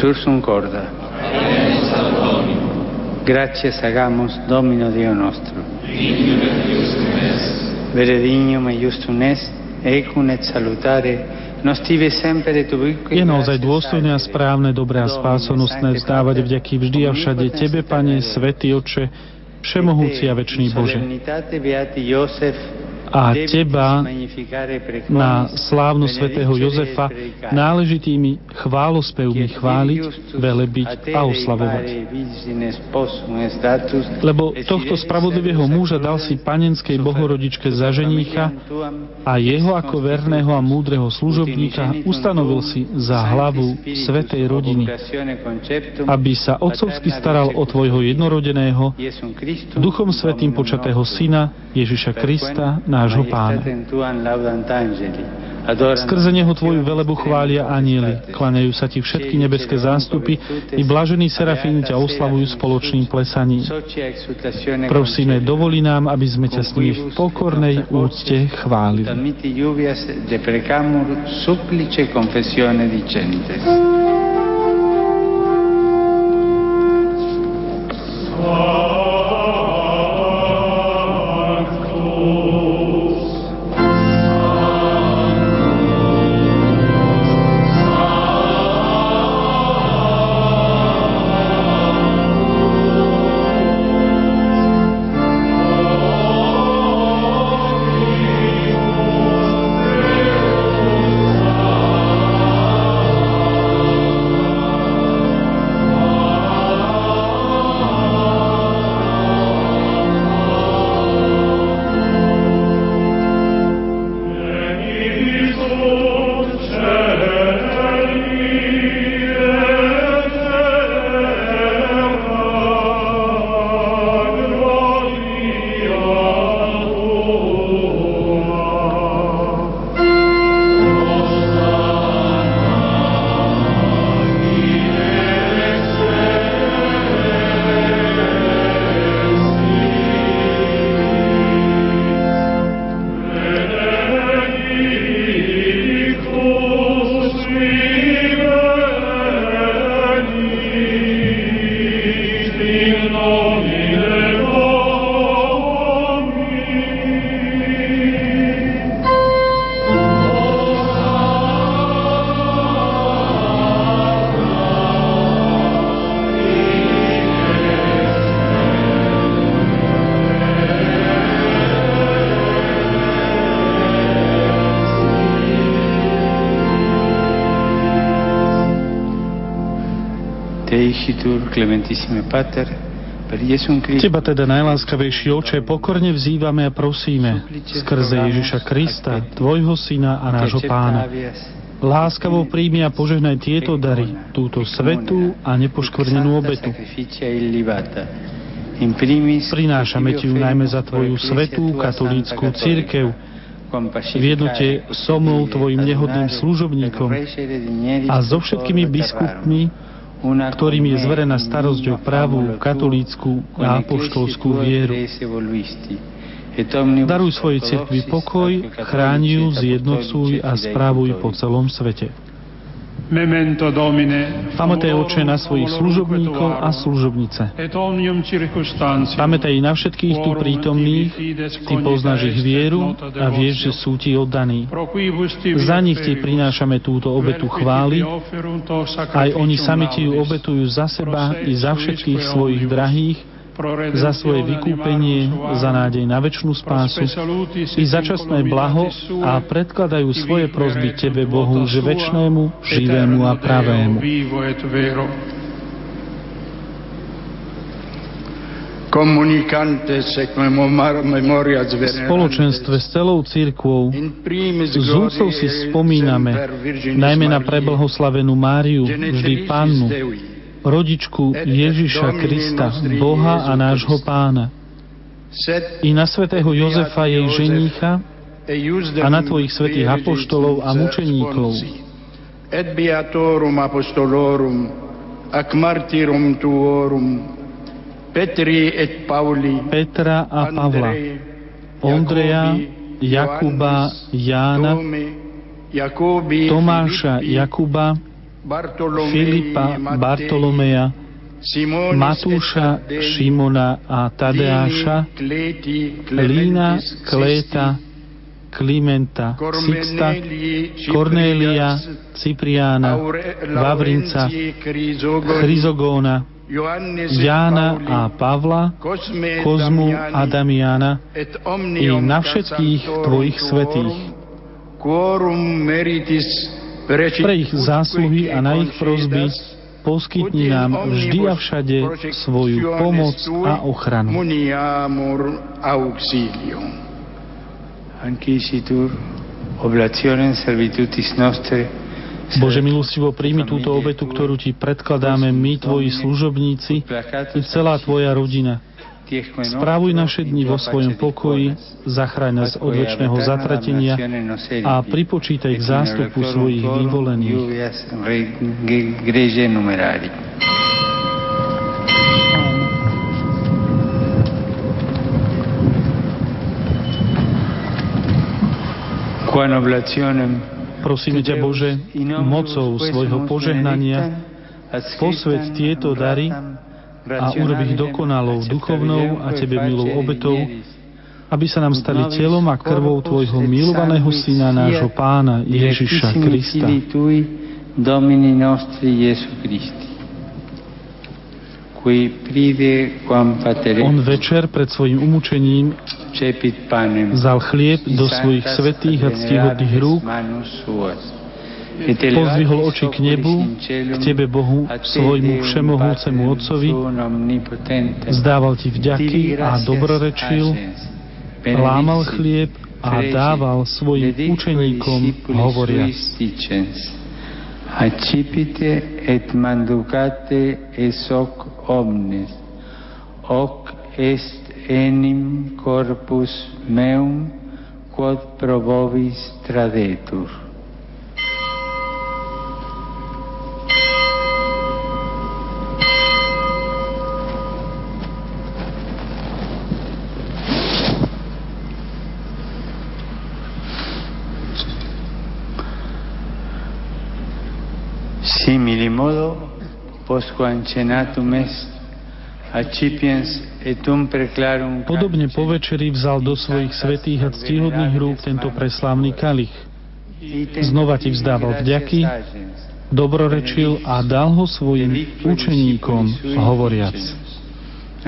Sursum corda. Gracias hagamos, Domino Dio nostro. Vere dignum e justum est, ecum et salutare, je naozaj dôstojné a správne, dobré a spásonosné vzdávať vďaky vždy a všade Tebe, Pane, Svetý Oče, Všemohúci a Večný Bože a Teba na slávnu svätého Jozefa náležitými chválospevmi chváliť, velebiť a oslavovať. Lebo tohto spravodlivého muža dal si panenskej bohorodičke za ženícha a jeho ako verného a múdreho služobníka ustanovil si za hlavu svetej rodiny, aby sa otcovsky staral o tvojho jednorodeného, duchom svetým počatého syna Ježiša Krista, na nášho pána. Skrze neho tvoju velebu chvália anieli, klanejú sa ti všetky nebeské zástupy i blažení serafíni ťa oslavujú spoločným plesaním. Prosíme, dovoli nám, aby sme ťa s nimi v pokornej úcte chválili. Oh. Teba teda, najláskavejší oče, pokorne vzývame a prosíme skrze Ježiša Krista, Tvojho Syna a nášho Pána. Láskavo príjmi a požehnaj tieto dary, túto svetú a nepoškvrnenú obetu. Prinášame Ti ju najmä za Tvoju svetú katolícku církev, v jednote so mnou, Tvojim nehodným služobníkom. A so všetkými biskupmi, ktorým je zverená starosť o pravú, katolícku a apoštolskú vieru. Daruj svojej cirkvi pokoj, chráni ju, zjednocuj a správuj po celom svete. Memento Domine, Pamätaj, oče, na svojich služobníkov a služobnice. Pamätaj na všetkých tu prítomných, Ty poznáš ich vieru a vieš, že sú Ti oddaní. Za nich Ti prinášame túto obetu chvály, aj oni sami Ti ju obetujú za seba i za všetkých svojich drahých, za svoje vykúpenie, za nádej na väčšnú spásu i et za častné blaho a predkladajú svoje prosby Tebe, Bohu, že väčšnému, živému a pravému. V spoločenstve s celou církvou s úctou si spomíname najmä na preblahoslavenú Máriu, vždy Pannu, rodičku Ježiša Krista, Boha a nášho Pána, i na svätého Jozefa, jej ženícha, a na Tvojich svätých apoštolov a mučeníkov. Et beatorum apostolorum ac martyrum tuorum Petri et Pauli Petra a Pavla, Ondreja, Jakuba, Jána, Tomáša, Jakuba, Filipa, Bartolomeja, Matúša, Šimona a Tadeáša, Lína, Kléta, Klimenta, Sixta, Kornélia, Cipriána, Vavrinca, Chryzogóna, Jána a Pavla, Kozmu a Damiana i na všetkých Tvojich svetých. Quorum meritis Pre ich zásluhy a na ich prosby poskytni nám vždy a všade svoju pomoc a ochranu. Bože milostivo, príjmi túto obetu, ktorú Ti predkladáme my, Tvoji služobníci, i celá Tvoja rodina. Správuj naše dni vo svojom pokoji, zachráň nás od väčšného zatratenia a pripočítaj k zástupu svojich vyvolených. Prosíme ťa, Bože, mocou svojho požehnania posveď tieto dary a urob ich dokonalou, duchovnou a Tebe milou obetou, aby sa nám stali telom a krvou Tvojho milovaného Syna, nášho Pána Ježiša Krista. Domini nostri Jesu Christi. On večer pred svojim umúčením vzal chlieb do svojich svetých a ctihodných rúk, pozdvihol oči k nebu, k Tebe, Bohu, svojmu všemohúcemu Otcovi, zdával Ti vďaky a dobrorečil, lámal chlieb a dával svojim učeníkom hovoriac. Accipite et manducate es hoc omnes, hoc est enim corpus meum, quod pro vobis tradetur. Podobne po večeri vzal do svojich svetých a ctihodných rúk tento preslávny kalich. Znova ti vzdával vďaky, dobrorečil a dal ho svojim učeníkom, hovoriac.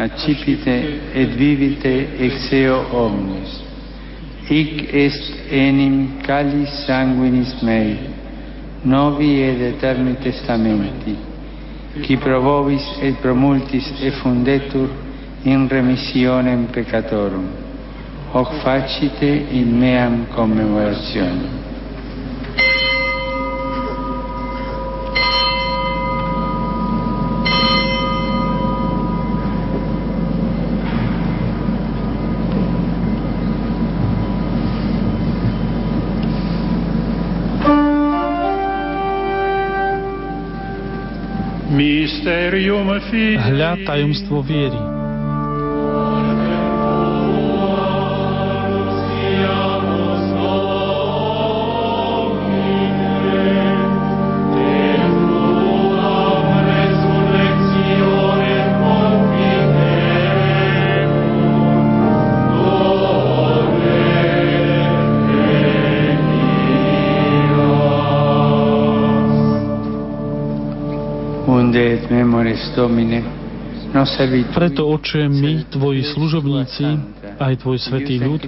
Accipite et vivite ex eo omnes. Hic est enim calis sanguinis mei, novi ed eterni testamenti. Qui pro vobis et pro multis effundetur in remissionem peccatorum, hoc facite in meam commemorationem. Hľa tajomstvo viery. Domine, servitur Preto, Oče, my, Tvoji služobníci, aj Tvoj svetý ľud,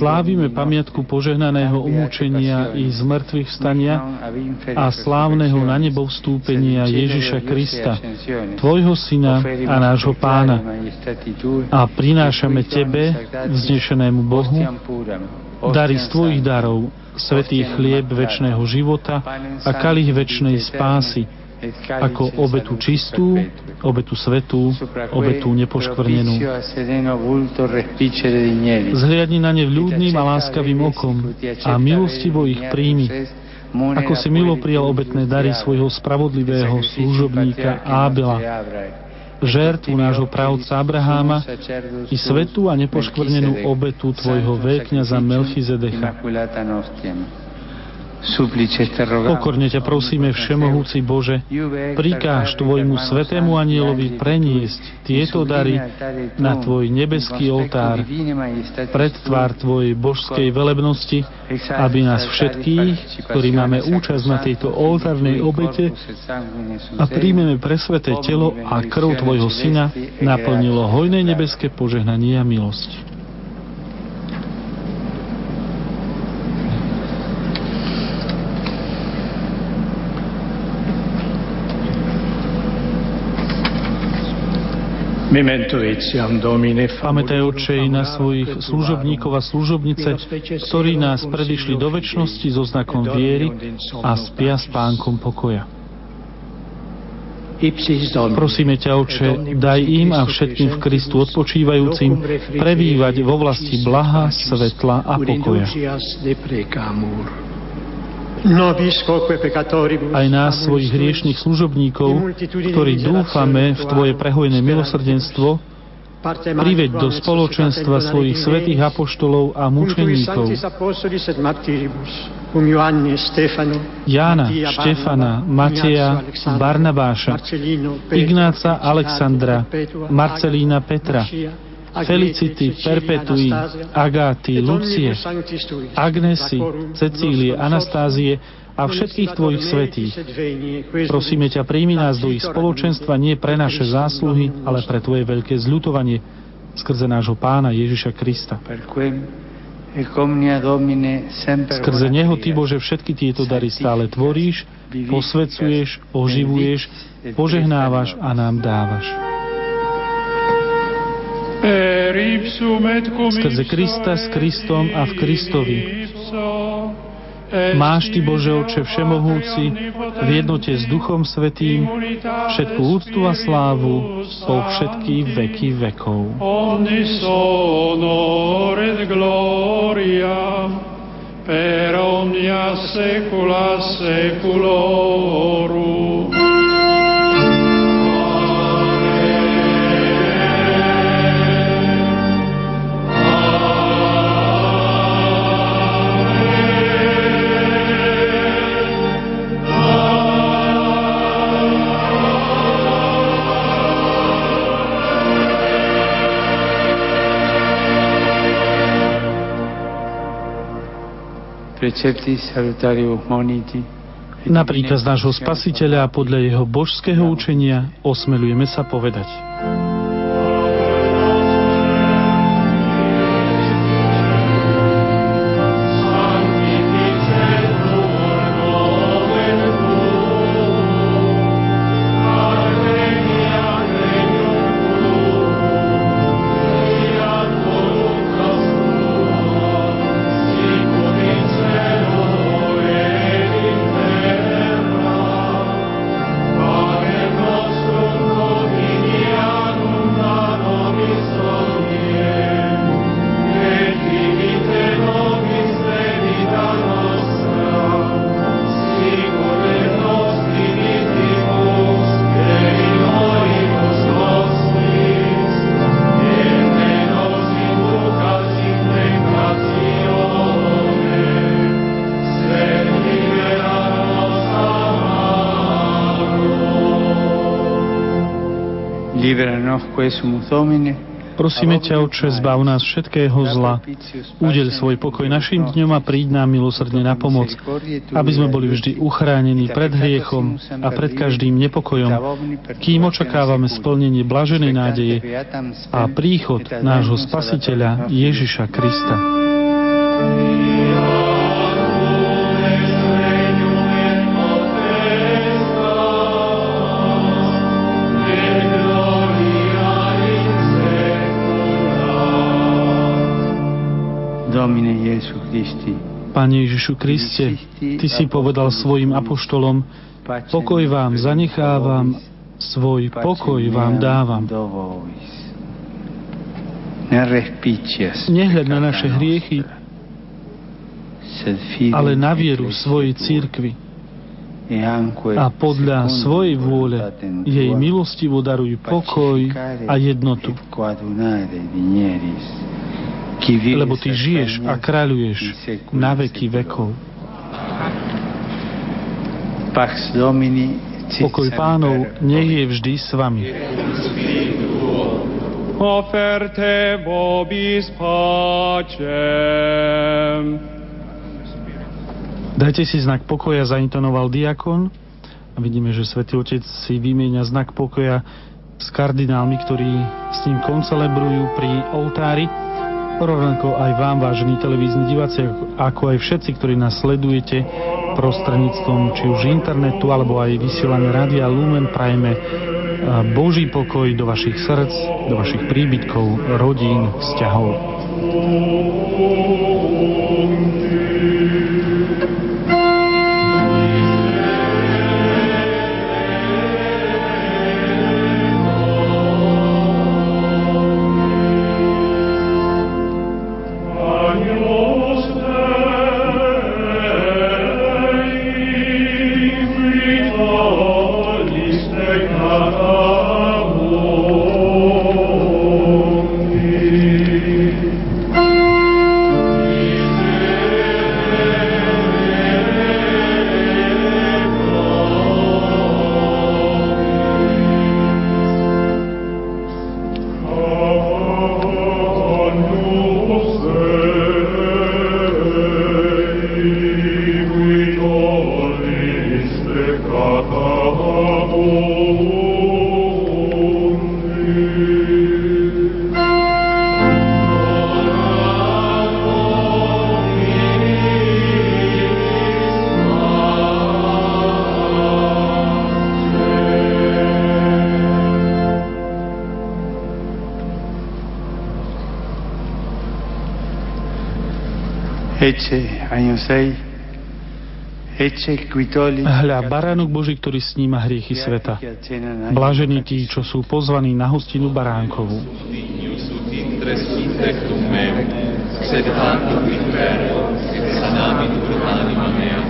slávime pamiatku požehnaného umúčenia i zmrtvých vstania a slávneho na nebo vstúpenia Ježiša Krista, Tvojho Syna a nášho Pána. A prinášame Tebe, vznešenému Bohu, dary z Tvojich darov, svetý chlieb väčšného života a kalich väčšnej spásy, ako obetu čistú, obetu svetú, obetu nepoškvrnenú. Zhliadni na ne vľúdnym a láskavým okom a milostivo ich príjmi, ako si milo prijal obetné dary svojho spravodlivého služobníka Ábela, žertvu nášho pravca Abraháma i svetú a nepoškvrnenú obetu tvojho veľkňaza Melchizedecha. Pokorne ťa prosíme, Všemohúci Bože, prikáž Tvojmu svetému anielovi preniesť tieto dary na Tvoj nebeský oltár pred tvár Tvojej božskej velebnosti, aby nás všetkých, ktorí máme účasť na tejto oltárnej obete a príjmeme presveté telo a krv Tvojho Syna, naplnilo hojné nebeské požehnanie a milosť. Pamätaj, Oče, na svojich služobníkov a služobnice, ktorí nás predišli do väčšnosti so znakom viery a spia s pánkom pokoja. Prosíme ťa, Oče, daj im a všetkým v Kristu odpočívajúcim prebývať vo vlasti blaha, svetla a pokoja. Aj nás, svojich hriešných služobníkov, ktorí dúfame v Tvoje prehojné milosrdenstvo, priveď do spoločenstva svojich svetých apoštolov a mučeníkov. Jána, Štefana, Mateja, Barnabáša, Ignáca, Alexandra, Marcelína, Petra, Felicity, Perpetui, Agáty, Lucie, Agnesy, Cecílie, Anastázie a všetkých Tvojich svetých. Prosíme ťa, príjmi nás do ich spoločenstva nie pre naše zásluhy, ale pre Tvoje veľké zľutovanie skrze nášho Pána Ježiša Krista. Skrze Neho Ty, Bože, všetky tieto dary stále tvoríš, posvecuješ, oživuješ, požehnávaš a nám dávaš. Skrze Krista s Kristom a v Kristovi. Máš Ty, Bože Oče Všemohúci, v jednote s Duchom Svetým, všetku úctu a slávu po všetky veky vekov. per omnia secula seculorum. Na príkaz nášho spasiteľa a podľa jeho božského učenia osmelujeme sa povedať. Prosíme ťa, Otče, zbav nás všetkého zla. Udeľ svoj pokoj našim dňom a príď nám milosrdne na pomoc, aby sme boli vždy uchránení pred hriechom a pred každým nepokojom, kým očakávame splnenie blaženej nádeje a príchod nášho Spasiteľa Ježiša Krista. Pane Ježišu Kriste, Ty si povedal svojim apoštolom, pokoj vám zanechávam, svoj pokoj vám dávam. Nehľad na naše hriechy, ale na vieru svojej církvy. A podľa svojej vôle jej milostivo daruj pokoj a jednotu lebo Ty žiješ a kráľuješ na veky vekov. Pokoj pánov nech je vždy s vami. Oferte vobis pacem. Dajte si znak pokoja, zaintonoval diakon. A vidíme, že svätý Otec si vymieňa znak pokoja s kardinálmi, ktorí s ním koncelebrujú pri oltári rovnako aj vám, vážení televízni diváci, ako aj všetci, ktorí nás sledujete prostredníctvom či už internetu, alebo aj vysielania Rádia Lumen, prajme Boží pokoj do vašich srdc, do vašich príbytkov, rodín, vzťahov. Hľa, baránok Boží, ktorý sníma hriechy sveta. Blažení tí, čo sú pozvaní na hostinu baránkovú. Sed tantum inferno, et sanamitur anima mea.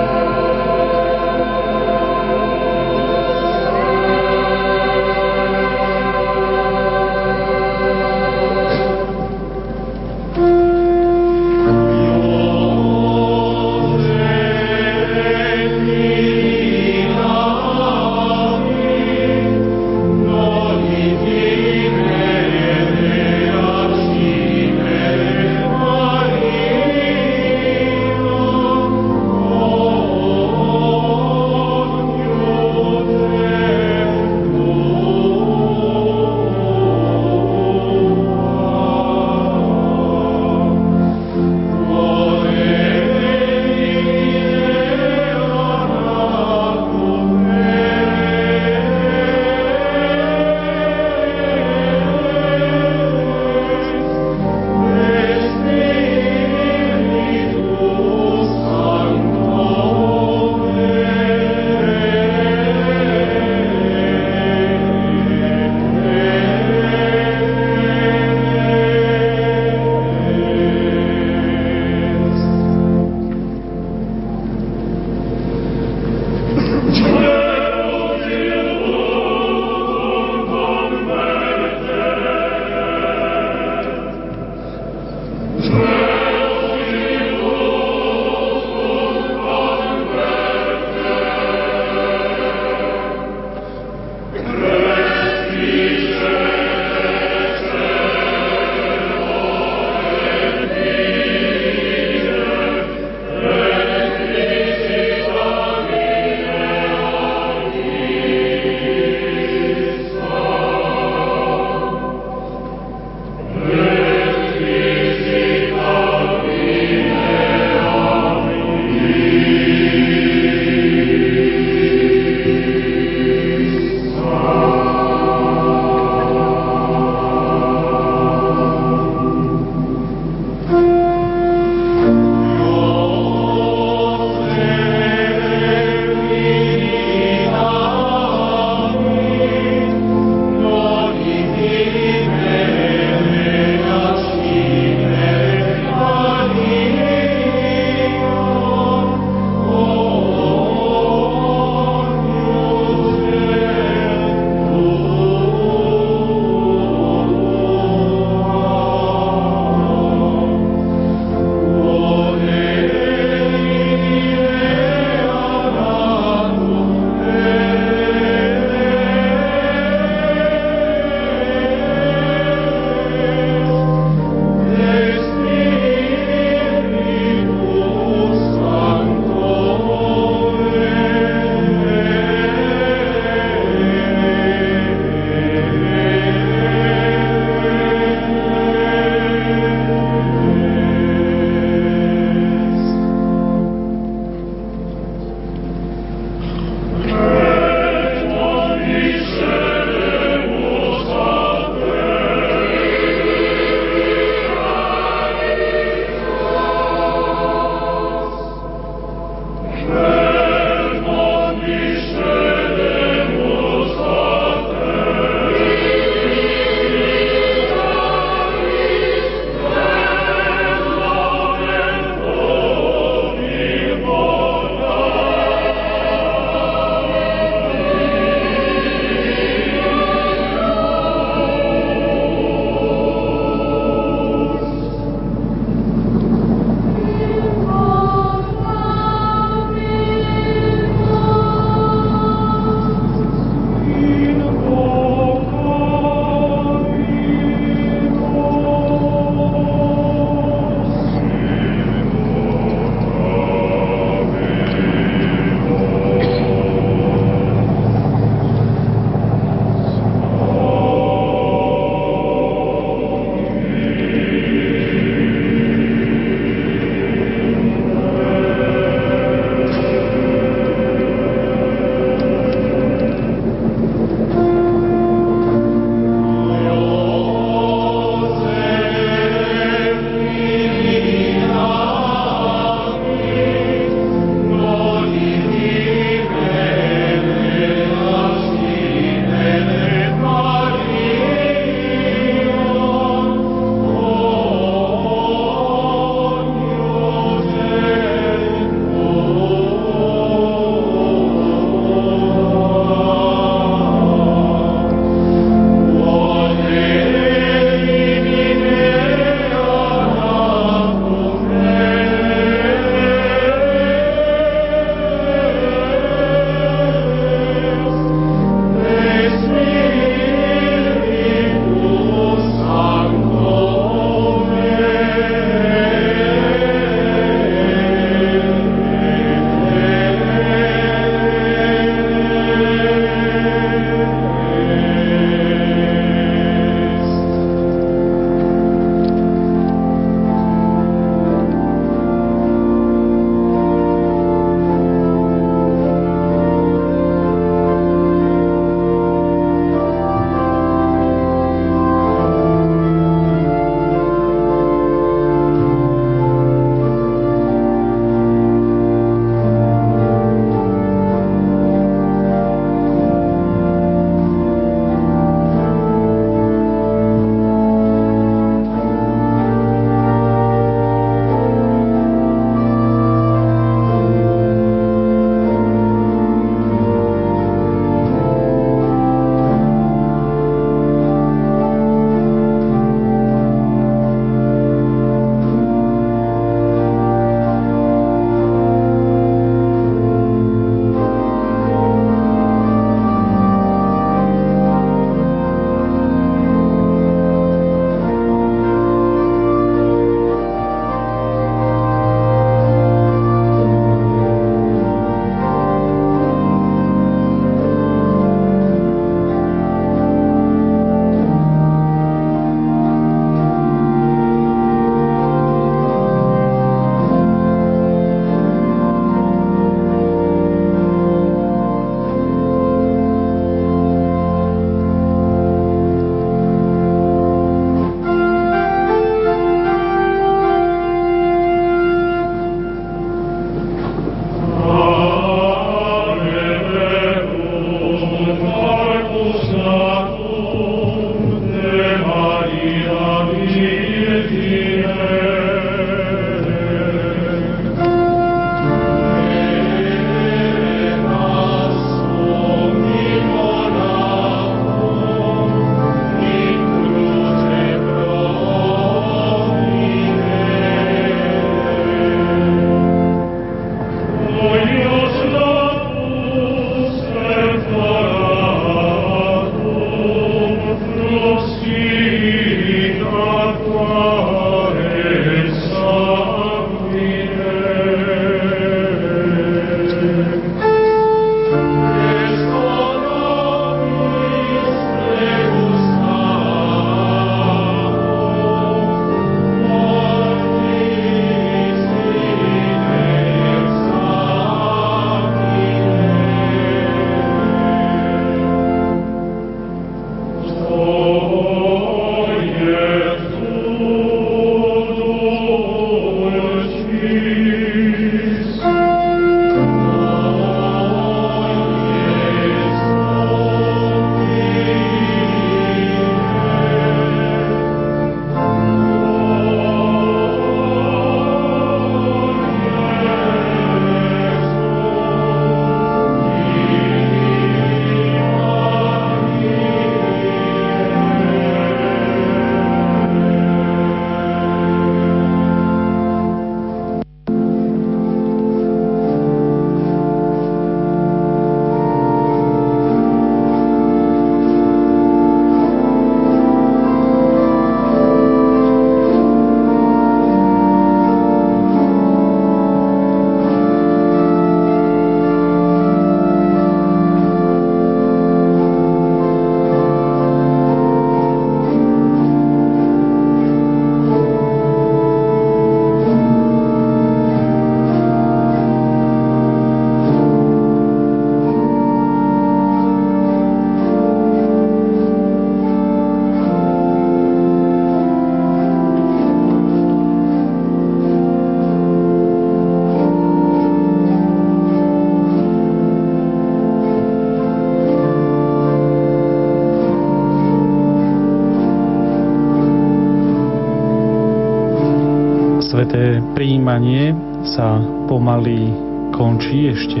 Príjmanie sa pomaly končí, ešte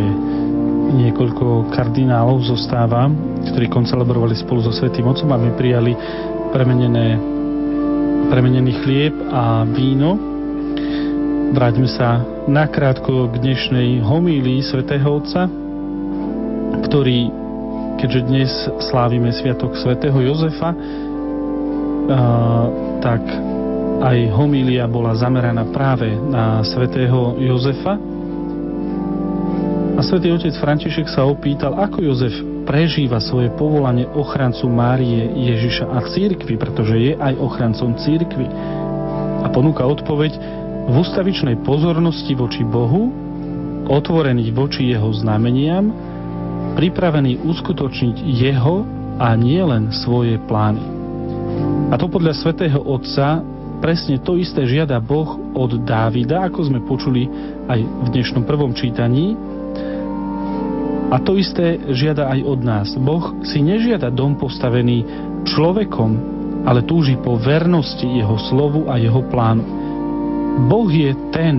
niekoľko kardinálov zostáva, ktorí koncelebrovali spolu so Svetým Otcom a my prijali premenené, premenený chlieb a víno. Vráťme sa nakrátko k dnešnej homílii Svetého Otca, ktorý, keďže dnes slávime Sviatok Svetého Jozefa, tak aj homília bola zameraná práve na svätého Jozefa. A svätý otec František sa opýtal, ako Jozef prežíva svoje povolanie ochrancu Márie Ježiša a církvy, pretože je aj ochrancom církvy. A ponúka odpoveď v ústavičnej pozornosti voči Bohu, otvorený voči jeho znameniam, pripravený uskutočniť jeho a nie len svoje plány. A to podľa svätého Otca presne to isté žiada Boh od Dávida, ako sme počuli aj v dnešnom prvom čítaní. A to isté žiada aj od nás. Boh si nežiada dom postavený človekom, ale túži po vernosti jeho slovu a jeho plánu. Boh je ten,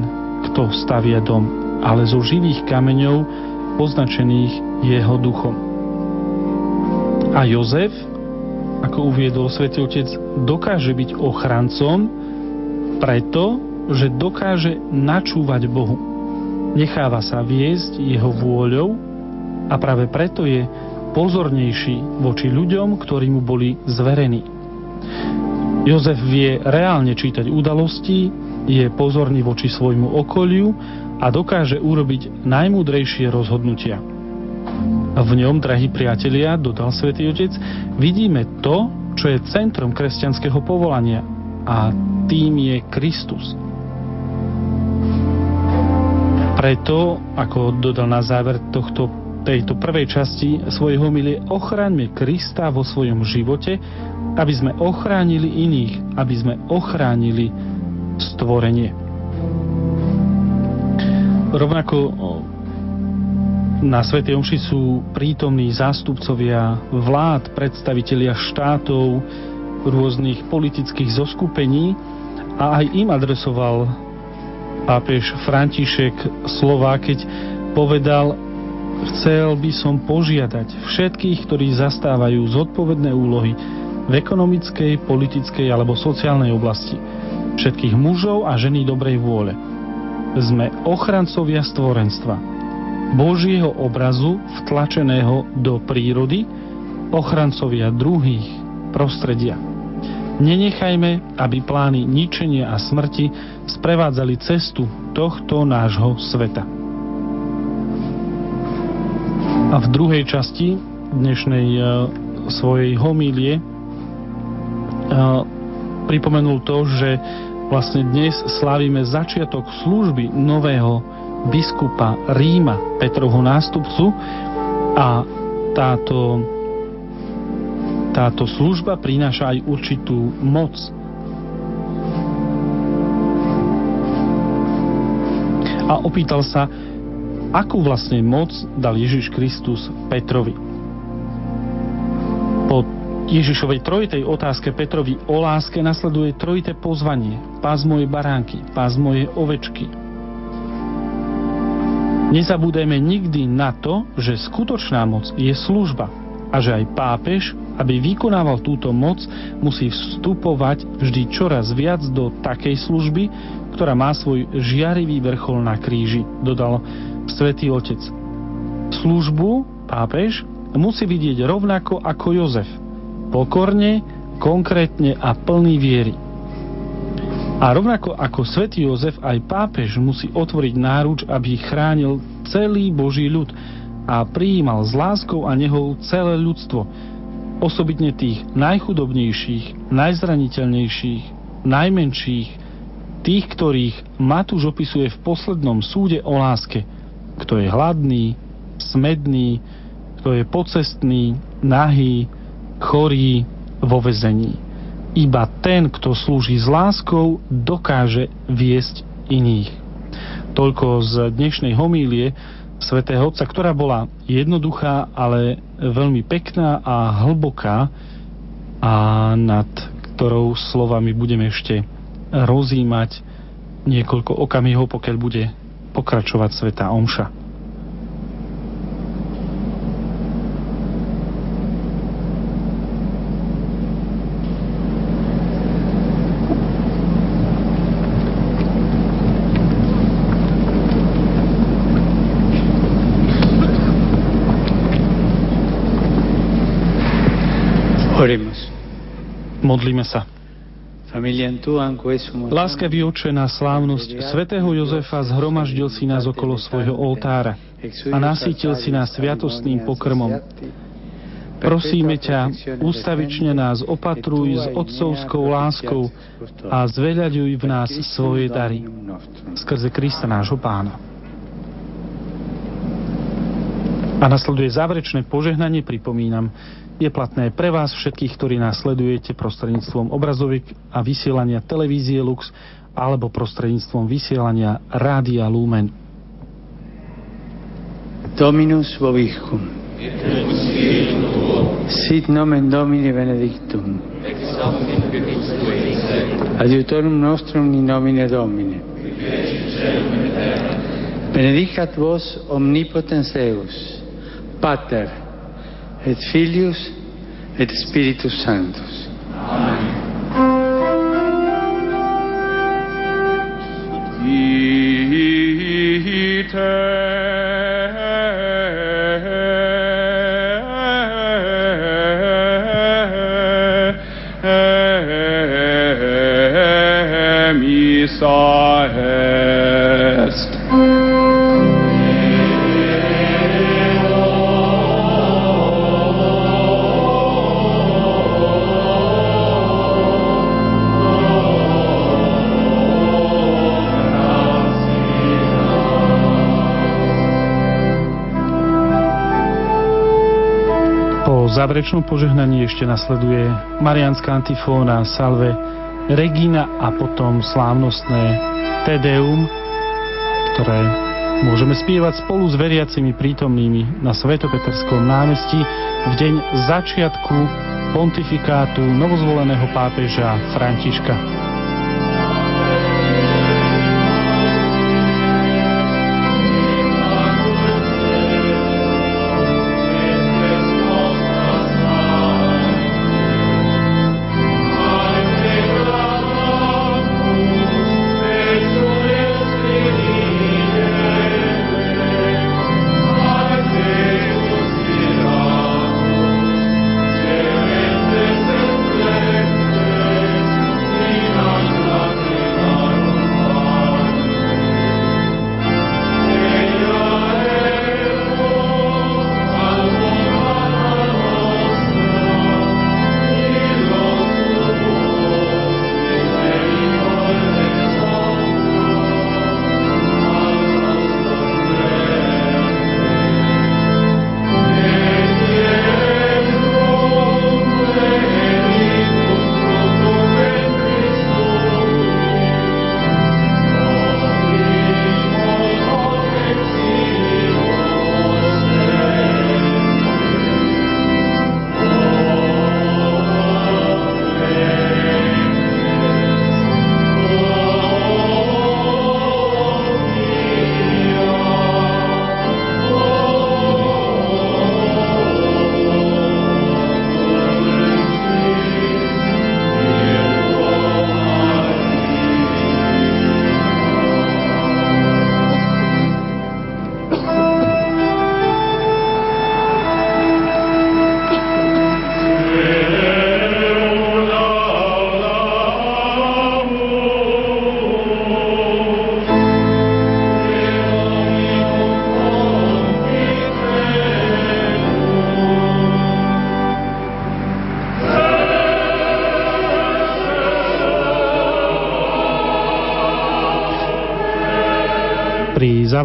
kto stavia dom, ale zo živých kameňov poznačených jeho duchom. A Jozef ako uviedol svätý Otec, dokáže byť ochrancom preto, že dokáže načúvať Bohu. Necháva sa viesť jeho vôľou a práve preto je pozornejší voči ľuďom, ktorí mu boli zverení. Jozef vie reálne čítať udalosti, je pozorný voči svojmu okoliu a dokáže urobiť najmúdrejšie rozhodnutia. V ňom, drahí priatelia, dodal svätý Otec, vidíme to, čo je centrom kresťanského povolania a tým je Kristus. Preto, ako dodal na záver tohto, tejto prvej časti svojej homilie, ochráňme Krista vo svojom živote, aby sme ochránili iných, aby sme ochránili stvorenie. Rovnako na Sv. Omši sú prítomní zástupcovia vlád, predstavitelia štátov, rôznych politických zoskupení a aj im adresoval pápež František slova, keď povedal, chcel by som požiadať všetkých, ktorí zastávajú zodpovedné úlohy v ekonomickej, politickej alebo sociálnej oblasti, všetkých mužov a ženy dobrej vôle. Sme ochrancovia stvorenstva Božieho obrazu vtlačeného do prírody, ochrancovia druhých prostredia. Nenechajme, aby plány ničenia a smrti sprevádzali cestu tohto nášho sveta. A v druhej časti dnešnej uh, svojej homílie uh, pripomenul to, že vlastne dnes slávime začiatok služby nového biskupa Ríma, Petrovho nástupcu a táto, táto služba prináša aj určitú moc. A opýtal sa, akú vlastne moc dal Ježiš Kristus Petrovi. Po Ježišovej trojitej otázke Petrovi o láske nasleduje trojité pozvanie. Pás moje baránky, pás moje ovečky, Nezabúdajme nikdy na to, že skutočná moc je služba a že aj pápež, aby vykonával túto moc, musí vstupovať vždy čoraz viac do takej služby, ktorá má svoj žiarivý vrchol na kríži, dodal svätý Otec. Službu pápež musí vidieť rovnako ako Jozef. Pokorne, konkrétne a plný viery. A rovnako ako svätý Jozef, aj pápež musí otvoriť náruč, aby chránil celý Boží ľud a prijímal s láskou a nehou celé ľudstvo, osobitne tých najchudobnejších, najzraniteľnejších, najmenších, tých, ktorých Matúš opisuje v poslednom súde o láske, kto je hladný, smedný, kto je pocestný, nahý, chorý, vo vezení. Iba ten, kto slúži s láskou, dokáže viesť iných. Toľko z dnešnej homílie svätého Otca, ktorá bola jednoduchá, ale veľmi pekná a hlboká a nad ktorou slovami budeme ešte rozímať niekoľko okamihov, pokiaľ bude pokračovať Sveta Omša. Modlíme sa. Láskavý oče na slávnosť svätého Jozefa zhromaždil si nás okolo svojho oltára a nasítil si nás sviatostným pokrmom. Prosíme ťa, ústavične nás opatruj s otcovskou láskou a zveľaďuj v nás svoje dary. Skrze Krista nášho pána. A nasleduje záverečné požehnanie, pripomínam, je platné pre vás všetkých, ktorí nás sledujete prostredníctvom obrazoviek a vysielania televízie Lux alebo prostredníctvom vysielania Rádia Lumen. Dominus vobiscum. Sit nomen Domini benedictum. Adiutorum nostrum in nomine Domini. Benedicat vos omnipotens Deus, Pater, et Filius et Spiritus Sanctus. Amen. Záverečnom požehnaní ešte nasleduje Marianská antifóna, Salve Regina a potom slávnostné Tedeum, ktoré môžeme spievať spolu s veriacimi prítomnými na Svetopeterskom námestí v deň začiatku pontifikátu novozvoleného pápeža Františka.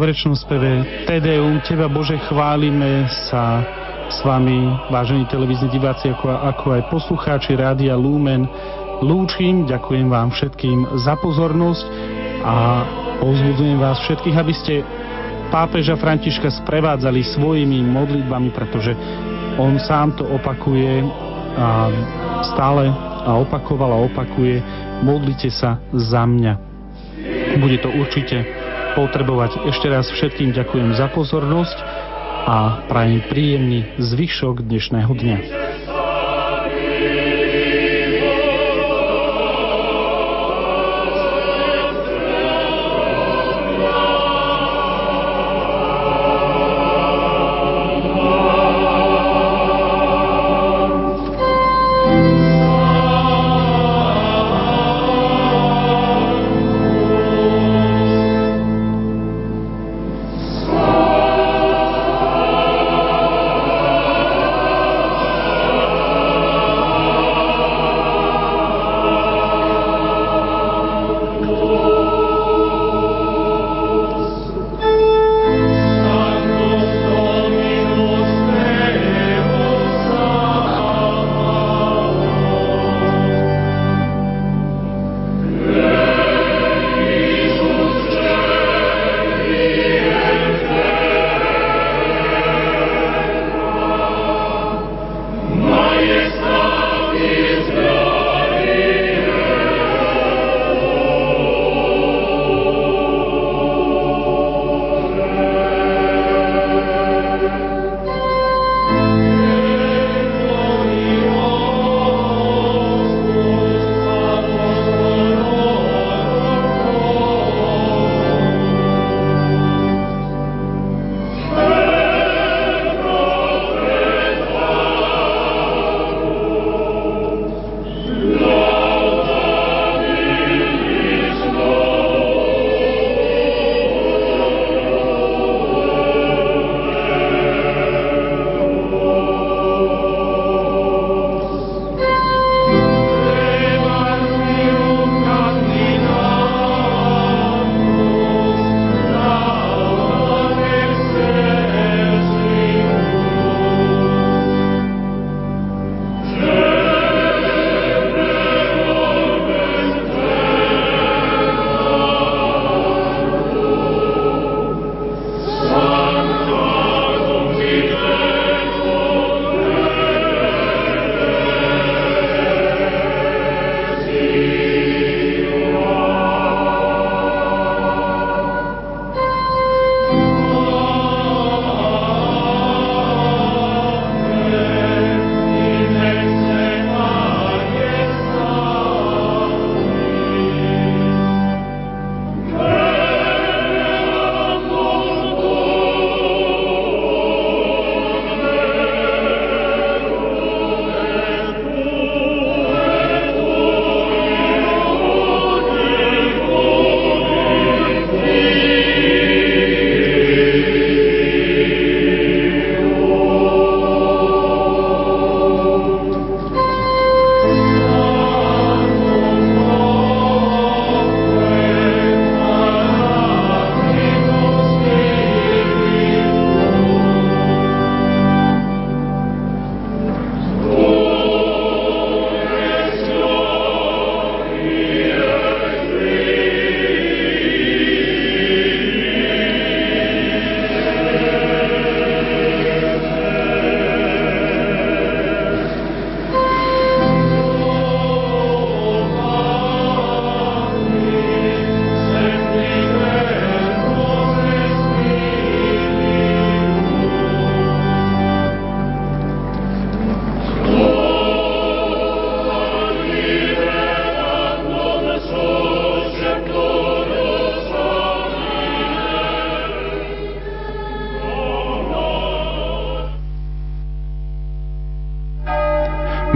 Záverečnom speve Tedeum, Teba Bože chválime sa s vami, vážení televízni diváci, ako, ako aj poslucháči Rádia Lumen. Lúčim, ďakujem vám všetkým za pozornosť a pozbudzujem vás všetkých, aby ste pápeža Františka sprevádzali svojimi modlitbami, pretože on sám to opakuje a stále a opakoval a opakuje modlite sa za mňa. Bude to určite potrebovať. Ešte raz všetkým ďakujem za pozornosť a prajem príjemný zvyšok dnešného dňa.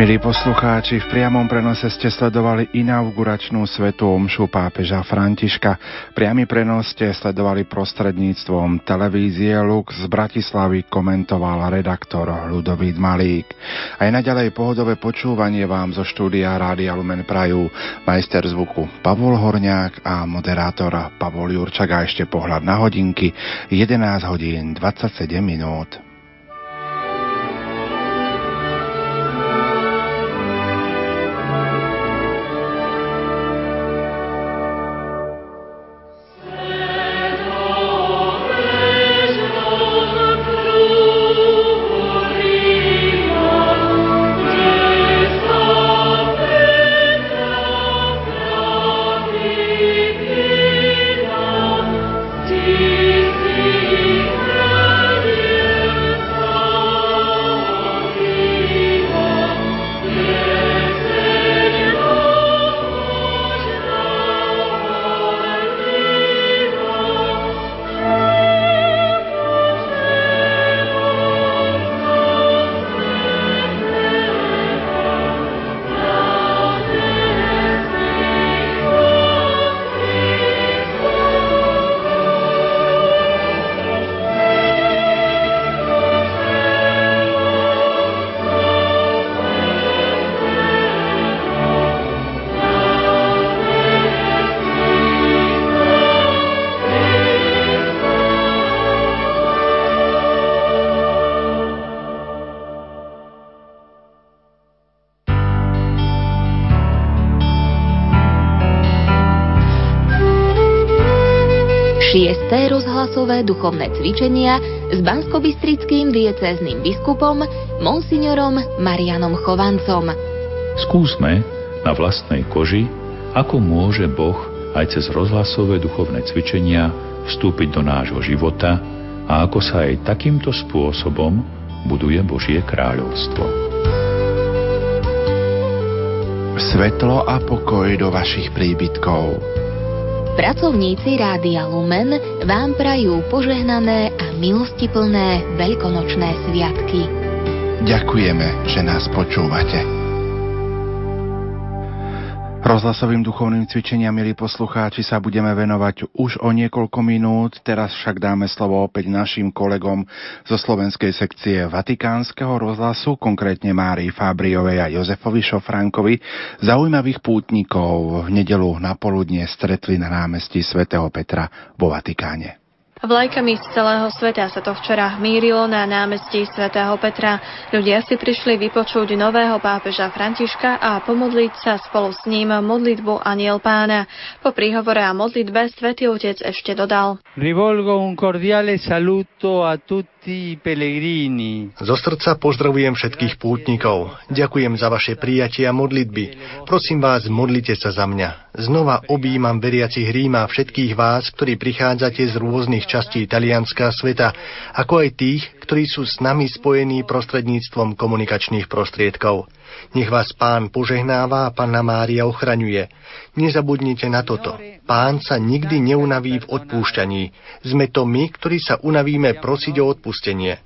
Milí poslucháči, v priamom prenose ste sledovali inauguračnú svetú omšu pápeža Františka. Priamy prenos ste sledovali prostredníctvom televízie Lux z Bratislavy komentoval redaktor Ludovít Malík. Aj naďalej pohodové počúvanie vám zo štúdia Rádia Lumen Prajú majster zvuku Pavol Horňák a moderátor Pavol Jurčak a ešte pohľad na hodinky 11 hodín 27 minút. Duchovné cvičenia s banskobistrickým diecézným biskupom monsignorom Marianom Chovancom. Skúsme na vlastnej koži, ako môže Boh aj cez rozhlasové duchovné cvičenia vstúpiť do nášho života a ako sa aj takýmto spôsobom buduje Božie kráľovstvo. Svetlo a pokoj do vašich príbytkov. Pracovníci Rádia Lumen vám prajú požehnané a milostiplné veľkonočné sviatky. Ďakujeme, že nás počúvate. Rozhlasovým duchovným cvičeniam, milí poslucháči, sa budeme venovať už o niekoľko minút. Teraz však dáme slovo opäť našim kolegom zo slovenskej sekcie Vatikánskeho rozhlasu, konkrétne Márii Fábriovej a Jozefovi Šofránkovi, zaujímavých pútnikov v nedelu na poludne stretli na námestí svätého Petra vo Vatikáne. Vlajkami z celého sveta sa to včera mírilo na námestí svätého Petra. Ľudia si prišli vypočuť nového pápeža Františka a pomodliť sa spolu s ním modlitbu Aniel Pána. Po príhovore a modlitbe svätý Otec ešte dodal. Rivolgo un cordiale saluto a tutti. Zo srdca pozdravujem všetkých pútnikov. Ďakujem za vaše prijatie a modlitby. Prosím vás, modlite sa za mňa. Znova objímam veriacich Ríma všetkých vás, ktorí prichádzate z rôznych častí Talianska sveta, ako aj tých, ktorí sú s nami spojení prostredníctvom komunikačných prostriedkov. Nech vás pán požehnáva a panna Mária ochraňuje. Nezabudnite na toto. Pán sa nikdy neunaví v odpúšťaní. Sme to my, ktorí sa unavíme prosiť o odpustenie.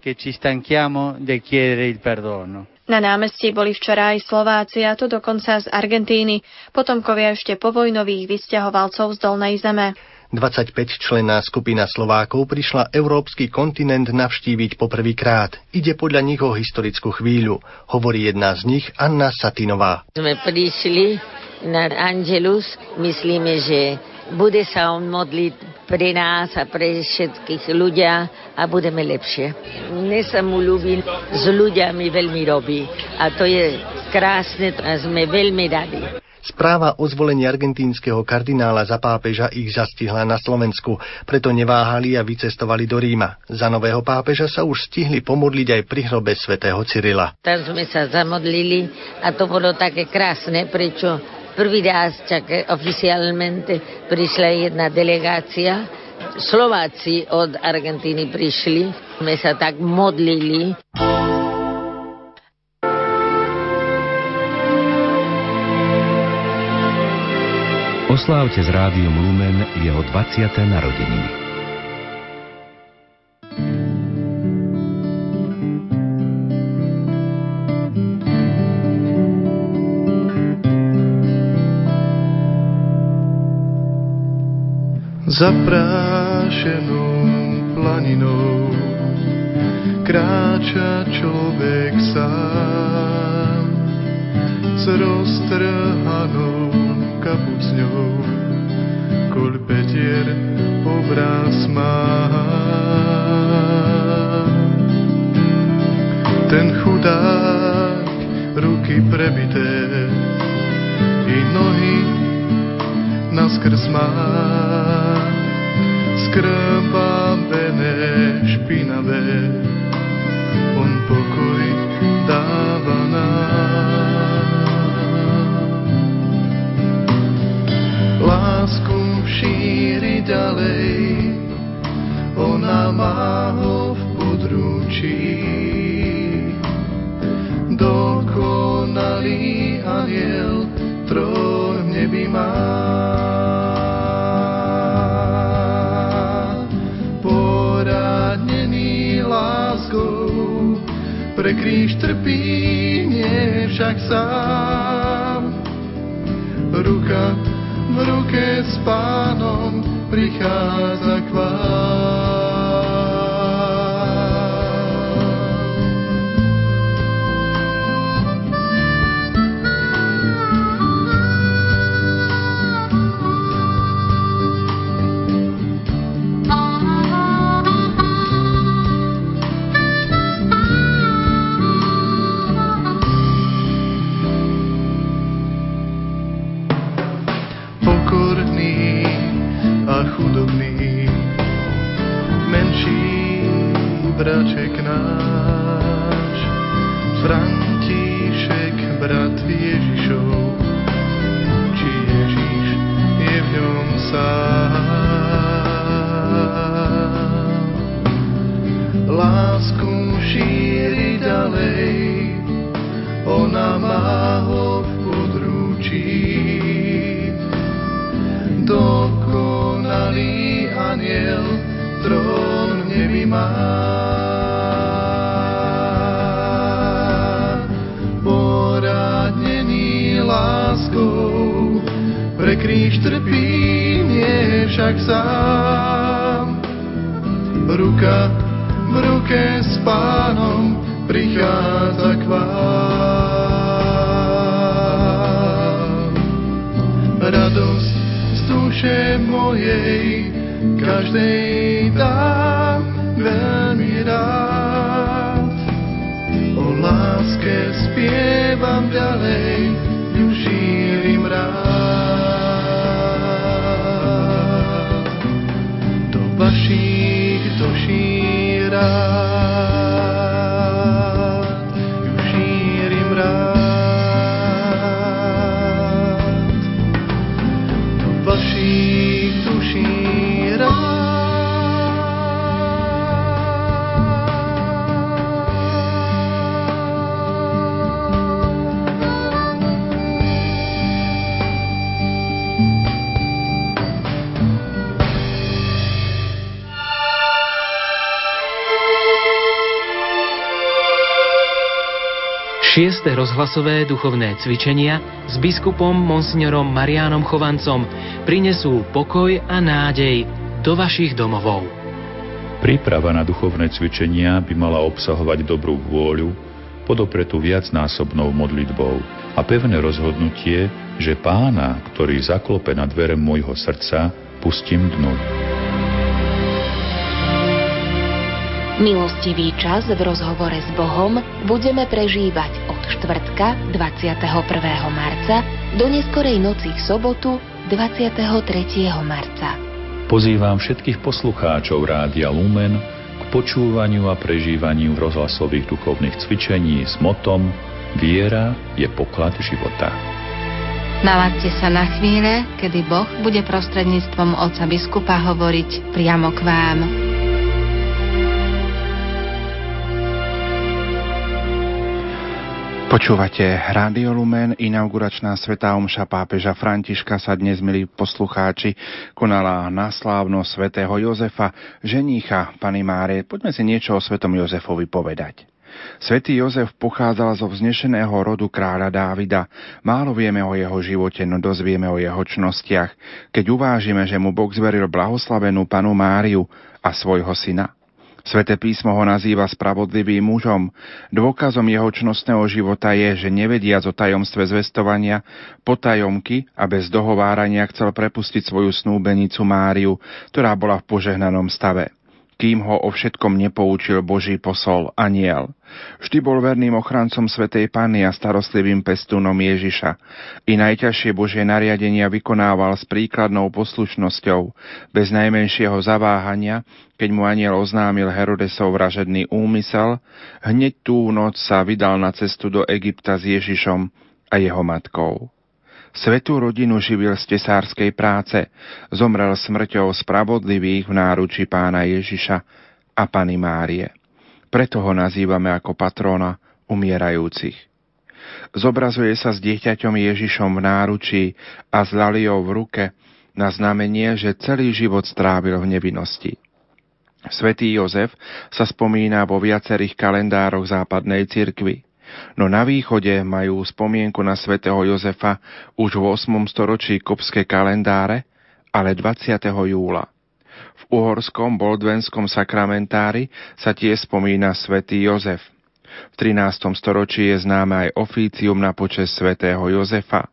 Na námestí boli včera aj Slováci, a to dokonca z Argentíny, potomkovia ešte povojnových vysťahovalcov z Dolnej zeme. 25-členná skupina Slovákov prišla európsky kontinent navštíviť poprvýkrát. Ide podľa nich o historickú chvíľu, hovorí jedna z nich Anna Satinová. Sme prišli na Angelus, myslíme, že bude sa on modliť pre nás a pre všetkých ľudia a budeme lepšie. Mne sa mu ľúbi, s ľuďami veľmi robí a to je krásne a sme veľmi radi. Správa o zvolení argentínskeho kardinála za pápeža ich zastihla na Slovensku, preto neváhali a vycestovali do Ríma. Za nového pápeža sa už stihli pomodliť aj pri hrobe svätého Cyrila. Tam sme sa zamodlili a to bolo také krásne, prečo prvý raz čak oficiálmente prišla jedna delegácia Slováci od Argentíny prišli, sme sa tak modlili. Oslávte s Rádiom Lumen jeho 20. narodeniny. Zaprášenou planinou kráča človek sám s roztrhanou kapucňou, koľ petier obraz má. Ten chudák, ruky prebité i nohy naskrz má. Skrbavené, špinavé, on pokoj ďalej, ona má ho v područí. Dokonalý aniel trón v nebi má. Poradnený láskou pre kríž trpí, nie však sám. Šieste rozhlasové duchovné cvičenia s biskupom Monsignorom Mariánom Chovancom prinesú pokoj a nádej do vašich domovov. Príprava na duchovné cvičenia by mala obsahovať dobrú vôľu, podopretú viacnásobnou modlitbou a pevné rozhodnutie, že pána, ktorý zaklope na dvere môjho srdca, pustím dnu. Milostivý čas v rozhovore s Bohom budeme prežívať od štvrtka 21. marca do neskorej noci v sobotu 23. marca. Pozývam všetkých poslucháčov Rádia Lumen k počúvaniu a prežívaniu rozhlasových duchovných cvičení s motom Viera je poklad života. Naladte sa na chvíle, kedy Boh bude prostredníctvom otca biskupa hovoriť priamo k vám. Počúvate Rádio Lumen, inauguračná svetá omša pápeža Františka sa dnes, milí poslucháči, konala na slávno svätého Jozefa, ženícha Pany Márie. Poďme si niečo o svetom Jozefovi povedať. Svetý Jozef pochádzal zo vznešeného rodu kráľa Dávida. Málo vieme o jeho živote, no dozvieme o jeho čnostiach, keď uvážime, že mu Boh zveril blahoslavenú panu Máriu a svojho syna. Sveté písmo ho nazýva spravodlivým mužom. Dôkazom jeho čnostného života je, že nevediac o tajomstve zvestovania, potajomky a bez dohovárania chcel prepustiť svoju snúbenicu Máriu, ktorá bola v požehnanom stave kým ho o všetkom nepoučil Boží posol, aniel. Vždy bol verným ochrancom Svetej Panny a starostlivým pestúnom Ježiša. I najťažšie Božie nariadenia vykonával s príkladnou poslušnosťou, bez najmenšieho zaváhania, keď mu aniel oznámil Herodesov vražedný úmysel, hneď tú noc sa vydal na cestu do Egypta s Ježišom a jeho matkou. Svetú rodinu živil z tesárskej práce, zomrel smrťou spravodlivých v náruči pána Ježiša a Pany Márie. Preto ho nazývame ako patrona umierajúcich. Zobrazuje sa s dieťaťom Ježišom v náručí a s laliou v ruke na znamenie, že celý život strávil v nevinnosti. Svetý Jozef sa spomína vo viacerých kalendároch západnej cirkvy. No na východe majú spomienku na svätého Jozefa už v 8. storočí kopské kalendáre, ale 20. júla. V uhorskom boldvenskom sakramentári sa tiež spomína svätý Jozef. V 13. storočí je známe aj ofícium na počes svätého Jozefa.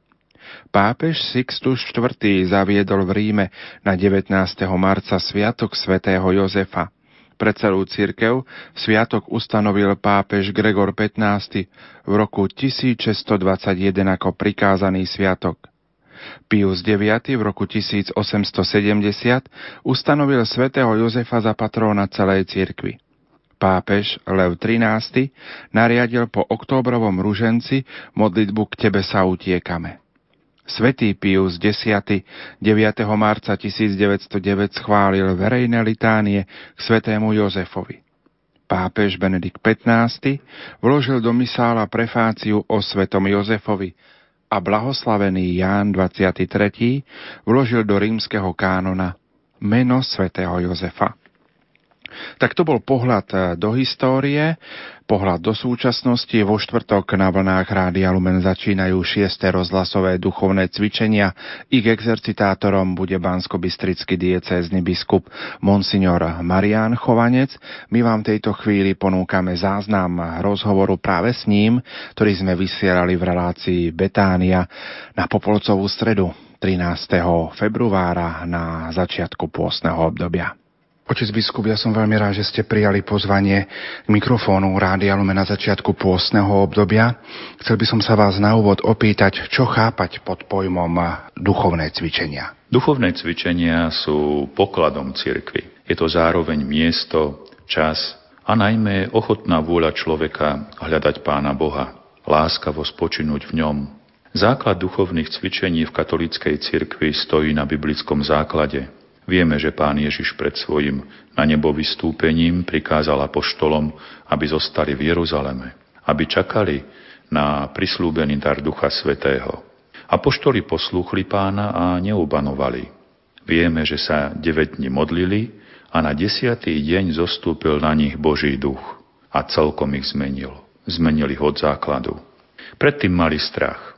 Pápež Sixtus IV. zaviedol v Ríme na 19. marca sviatok svätého Jozefa. Pre celú církev sviatok ustanovil pápež Gregor XV. v roku 1621 ako prikázaný sviatok. Pius IX. v roku 1870 ustanovil svätého Jozefa za patróna celej cirkvi. pápež Lev XIII nariadil po októbrovom ruženci modlitbu K Tebe sa utiekame. Svetý Pius X 9. marca 1909 schválil verejné litánie k svetému Jozefovi. Pápež Benedikt XV vložil do misála prefáciu o svetom Jozefovi a blahoslavený Ján 23. vložil do rímskeho kánona meno svätého Jozefa. Tak to bol pohľad eh, do histórie, pohľad do súčasnosti. Vo štvrtok na vlnách Rádia Lumen začínajú šiesté rozhlasové duchovné cvičenia. Ich exercitátorom bude bansko-bystrický diecézny biskup Monsignor Marián Chovanec. My vám tejto chvíli ponúkame záznam rozhovoru práve s ním, ktorý sme vysielali v relácii Betánia na Popolcovú stredu 13. februára na začiatku pôstneho obdobia. Otec biskup, ja som veľmi rád, že ste prijali pozvanie k mikrofónu Rádia Lume na začiatku pôstneho obdobia. Chcel by som sa vás na úvod opýtať, čo chápať pod pojmom duchovné cvičenia. Duchovné cvičenia sú pokladom cirkvy. Je to zároveň miesto, čas a najmä ochotná vôľa človeka hľadať Pána Boha, láskavo spočinúť v ňom, Základ duchovných cvičení v katolíckej cirkvi stojí na biblickom základe. Vieme, že pán Ježiš pred svojim na nebo vystúpením prikázal apoštolom, aby zostali v Jeruzaleme, aby čakali na prislúbený dar Ducha Svetého. Apoštoli poslúchli pána a neubanovali. Vieme, že sa 9 dní modlili a na desiatý deň zostúpil na nich Boží duch a celkom ich zmenil. Zmenil ich od základu. Predtým mali strach.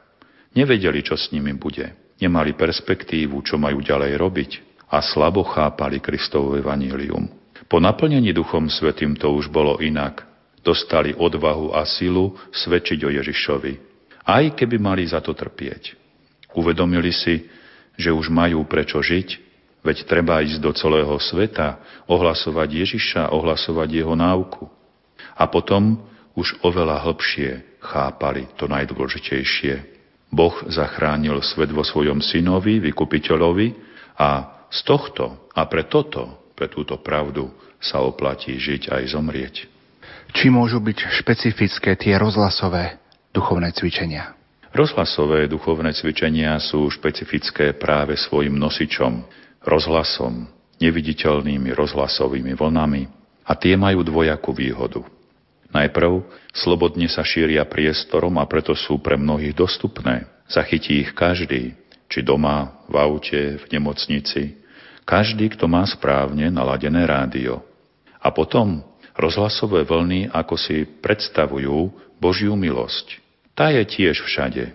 Nevedeli, čo s nimi bude. Nemali perspektívu, čo majú ďalej robiť a slabo chápali Kristovo evanílium. Po naplnení Duchom Svetým to už bolo inak. Dostali odvahu a silu svedčiť o Ježišovi, aj keby mali za to trpieť. Uvedomili si, že už majú prečo žiť, veď treba ísť do celého sveta, ohlasovať Ježiša, ohlasovať jeho náuku. A potom už oveľa hlbšie chápali to najdôležitejšie, Boh zachránil svet vo svojom synovi, vykupiteľovi a z tohto a pre toto, pre túto pravdu sa oplatí žiť aj zomrieť. Či môžu byť špecifické tie rozhlasové duchovné cvičenia? Rozhlasové duchovné cvičenia sú špecifické práve svojim nosičom, rozhlasom, neviditeľnými rozhlasovými vlnami a tie majú dvojakú výhodu – Najprv slobodne sa šíria priestorom a preto sú pre mnohých dostupné. Zachytí ich každý, či doma, v aute, v nemocnici. Každý, kto má správne naladené rádio. A potom rozhlasové vlny ako si predstavujú Božiu milosť. Tá je tiež všade.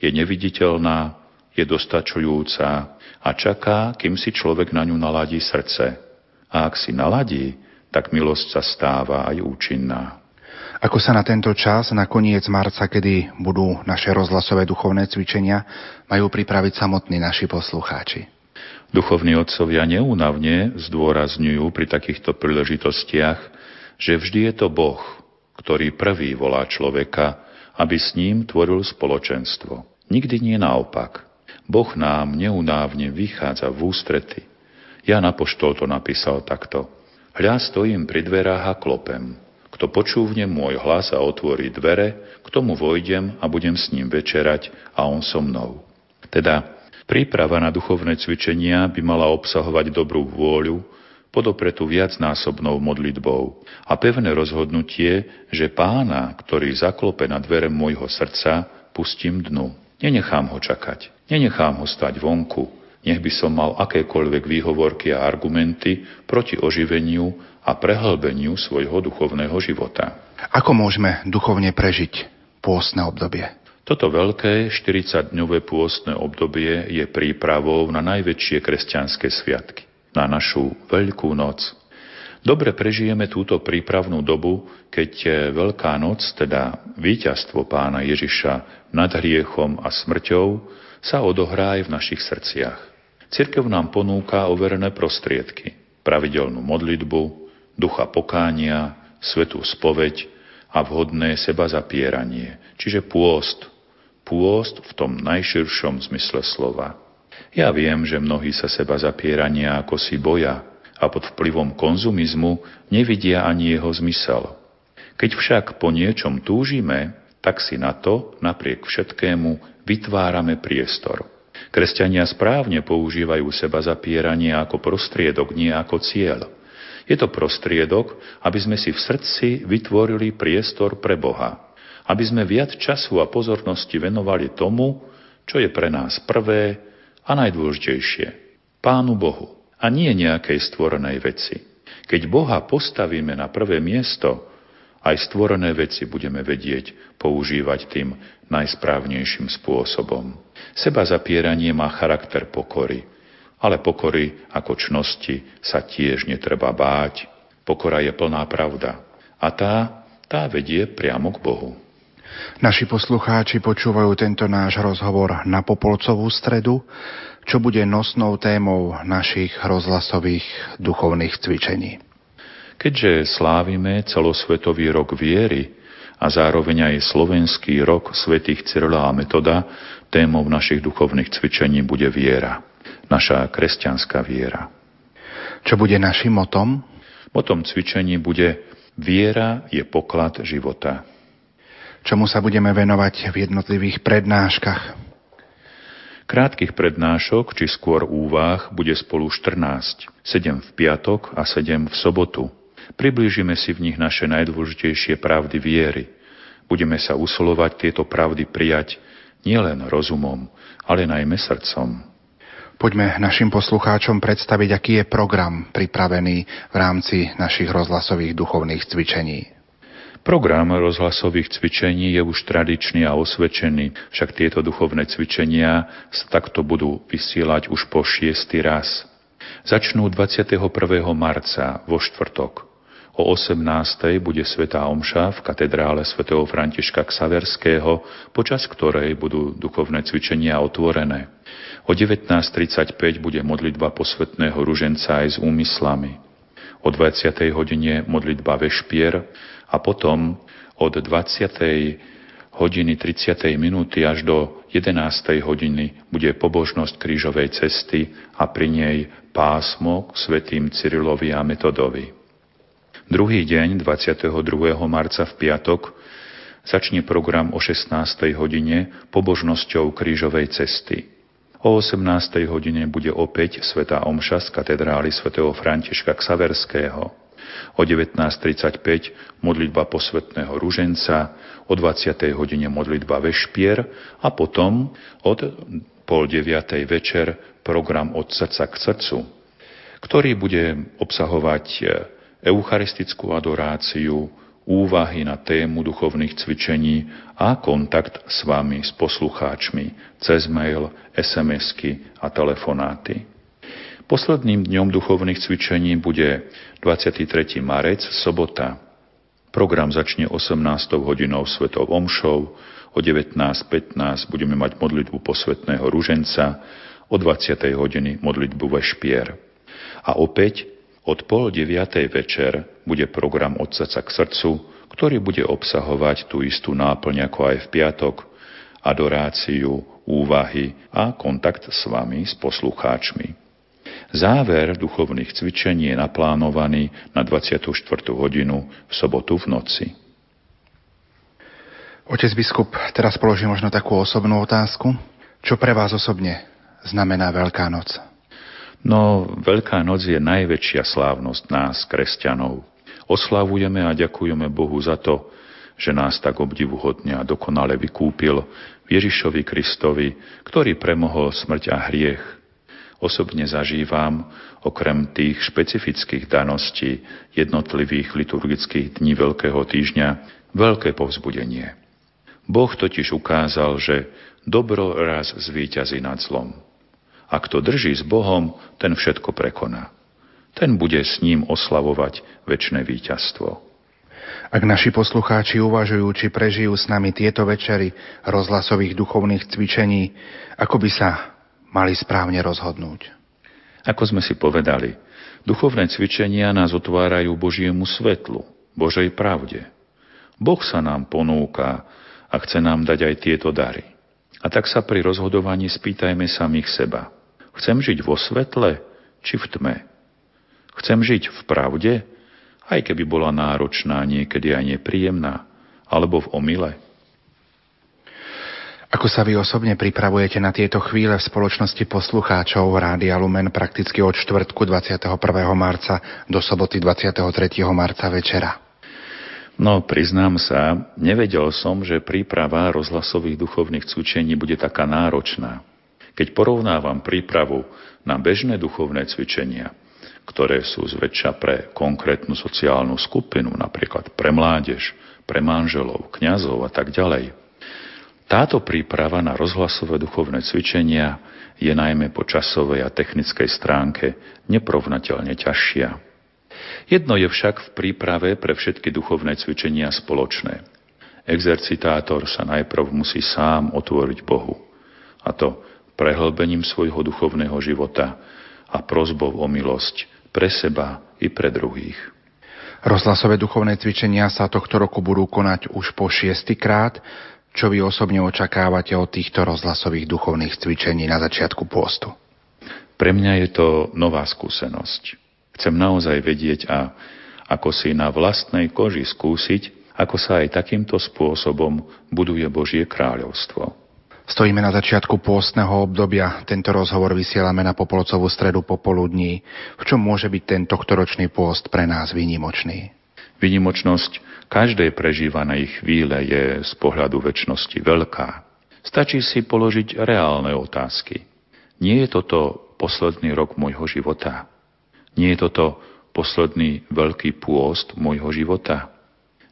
Je neviditeľná, je dostačujúca a čaká, kým si človek na ňu naladí srdce. A ak si naladí, tak milosť sa stáva aj účinná. Ako sa na tento čas, na koniec marca, kedy budú naše rozhlasové duchovné cvičenia, majú pripraviť samotní naši poslucháči? Duchovní otcovia neúnavne zdôrazňujú pri takýchto príležitostiach, že vždy je to Boh, ktorý prvý volá človeka, aby s ním tvoril spoločenstvo. Nikdy nie naopak. Boh nám neunávne vychádza v ústrety. Ja na poštol to napísal takto. Hľa stojím pri dverách a klopem. Kto počúvne môj hlas a otvorí dvere, k tomu vojdem a budem s ním večerať a on so mnou. Teda príprava na duchovné cvičenia by mala obsahovať dobrú vôľu, podopretú viacnásobnou modlitbou a pevné rozhodnutie, že pána, ktorý zaklope na dvere môjho srdca, pustím dnu. Nenechám ho čakať, nenechám ho stať vonku, nech by som mal akékoľvek výhovorky a argumenty proti oživeniu a prehlbeniu svojho duchovného života. Ako môžeme duchovne prežiť pôstne obdobie? Toto veľké 40-dňové pôstne obdobie je prípravou na najväčšie kresťanské sviatky, na našu Veľkú noc. Dobre prežijeme túto prípravnú dobu, keď Veľká noc, teda víťazstvo pána Ježiša nad hriechom a smrťou, sa odohrá aj v našich srdciach. Cirkev nám ponúka overené prostriedky, pravidelnú modlitbu, ducha pokánia, svetú spoveď a vhodné seba zapieranie, čiže pôst. Pôst v tom najširšom zmysle slova. Ja viem, že mnohí sa seba zapierania ako si boja a pod vplyvom konzumizmu nevidia ani jeho zmysel. Keď však po niečom túžime, tak si na to, napriek všetkému, vytvárame priestor. Kresťania správne používajú seba zapieranie ako prostriedok, nie ako cieľ. Je to prostriedok, aby sme si v srdci vytvorili priestor pre Boha. Aby sme viac času a pozornosti venovali tomu, čo je pre nás prvé a najdôležitejšie. Pánu Bohu a nie nejakej stvorenej veci. Keď Boha postavíme na prvé miesto, aj stvorené veci budeme vedieť používať tým najsprávnejším spôsobom. Seba zapieranie má charakter pokory, ale pokory ako čnosti sa tiež netreba báť. Pokora je plná pravda a tá, tá vedie priamo k Bohu. Naši poslucháči počúvajú tento náš rozhovor na Popolcovú stredu, čo bude nosnou témou našich rozhlasových duchovných cvičení. Keďže slávime celosvetový rok viery a zároveň aj slovenský rok svätých Cyrila a Metoda, témou našich duchovných cvičení bude viera. Naša kresťanská viera. Čo bude našim motom? Motom cvičení bude Viera je poklad života. Čomu sa budeme venovať v jednotlivých prednáškach? Krátkych prednášok, či skôr úvah, bude spolu 14, 7 v piatok a 7 v sobotu. Priblížime si v nich naše najdôležitejšie pravdy viery. Budeme sa usilovať tieto pravdy prijať nielen rozumom, ale najmä srdcom. Poďme našim poslucháčom predstaviť, aký je program pripravený v rámci našich rozhlasových duchovných cvičení. Program rozhlasových cvičení je už tradičný a osvedčený, však tieto duchovné cvičenia sa takto budú vysielať už po šiestý raz. Začnú 21. marca vo štvrtok. O 18. bude Svetá Omša v katedrále svätého Františka Ksaverského, počas ktorej budú duchovné cvičenia otvorené. O 19.35 bude modlitba posvetného ruženca aj s úmyslami. O 20. hodine modlitba vešpier a potom od 20. hodiny 30. minúty až do 11. hodiny bude pobožnosť krížovej cesty a pri nej pásmo k svetým Cyrilovi a Metodovi. Druhý deň, 22. marca v piatok, začne program o 16. hodine pobožnosťou krížovej cesty. O 18. hodine bude opäť Sveta Omša z katedrály svätého Františka Ksaverského. O 19.35 modlitba posvetného ruženca, o 20. hodine modlitba vešpier a potom od pol deviatej večer program od srdca k srdcu, ktorý bude obsahovať eucharistickú adoráciu, úvahy na tému duchovných cvičení a kontakt s vami, s poslucháčmi, cez mail, SMS-ky a telefonáty. Posledným dňom duchovných cvičení bude 23. marec, sobota. Program začne 18. hodinou svetov omšov, o 19.15 budeme mať modlitbu posvetného ruženca, o 20. hodiny modlitbu vešpier. A opäť od pol deviatej večer bude program od srdca k srdcu, ktorý bude obsahovať tú istú náplň ako aj v piatok, adoráciu, úvahy a kontakt s vami, s poslucháčmi. Záver duchovných cvičení je naplánovaný na 24. hodinu v sobotu v noci. Otec biskup, teraz položím možno takú osobnú otázku. Čo pre vás osobne znamená Veľká noc? No, Veľká noc je najväčšia slávnosť nás, kresťanov. Oslavujeme a ďakujeme Bohu za to, že nás tak obdivuhodne a dokonale vykúpil Ježišovi Kristovi, ktorý premohol smrť a hriech. Osobne zažívam, okrem tých špecifických daností jednotlivých liturgických dní Veľkého týždňa, veľké povzbudenie. Boh totiž ukázal, že dobro raz zvíťazí nad zlom. A kto drží s Bohom, ten všetko prekoná. Ten bude s ním oslavovať väčšie víťazstvo. Ak naši poslucháči uvažujú, či prežijú s nami tieto večery rozhlasových duchovných cvičení, ako by sa mali správne rozhodnúť? Ako sme si povedali, duchovné cvičenia nás otvárajú Božiemu svetlu, Božej pravde. Boh sa nám ponúka a chce nám dať aj tieto dary. A tak sa pri rozhodovaní spýtajme samých seba – Chcem žiť vo svetle či v tme? Chcem žiť v pravde, aj keby bola náročná, niekedy aj nepríjemná, alebo v omyle. Ako sa vy osobne pripravujete na tieto chvíle v spoločnosti poslucháčov Rádia Lumen prakticky od čtvrtku 21. marca do soboty 23. marca večera? No, priznám sa, nevedel som, že príprava rozhlasových duchovných cvičení bude taká náročná. Keď porovnávam prípravu na bežné duchovné cvičenia, ktoré sú zväčša pre konkrétnu sociálnu skupinu, napríklad pre mládež, pre manželov, kňazov a tak ďalej, táto príprava na rozhlasové duchovné cvičenia je najmä po časovej a technickej stránke neprovnateľne ťažšia. Jedno je však v príprave pre všetky duchovné cvičenia spoločné. Exercitátor sa najprv musí sám otvoriť Bohu. A to prehlbením svojho duchovného života a prozbou o milosť pre seba i pre druhých. Rozhlasové duchovné cvičenia sa tohto roku budú konať už po šiestýkrát. Čo vy osobne očakávate od týchto rozhlasových duchovných cvičení na začiatku pôstu? Pre mňa je to nová skúsenosť. Chcem naozaj vedieť a ako si na vlastnej koži skúsiť, ako sa aj takýmto spôsobom buduje Božie kráľovstvo. Stojíme na začiatku pôstneho obdobia. Tento rozhovor vysielame na Popolcovú stredu popoludní. V čom môže byť tento ročný pôst pre nás výnimočný? Vynimočnosť každej prežívanej chvíle je z pohľadu väčšnosti veľká. Stačí si položiť reálne otázky. Nie je toto posledný rok môjho života? Nie je toto posledný veľký pôst môjho života?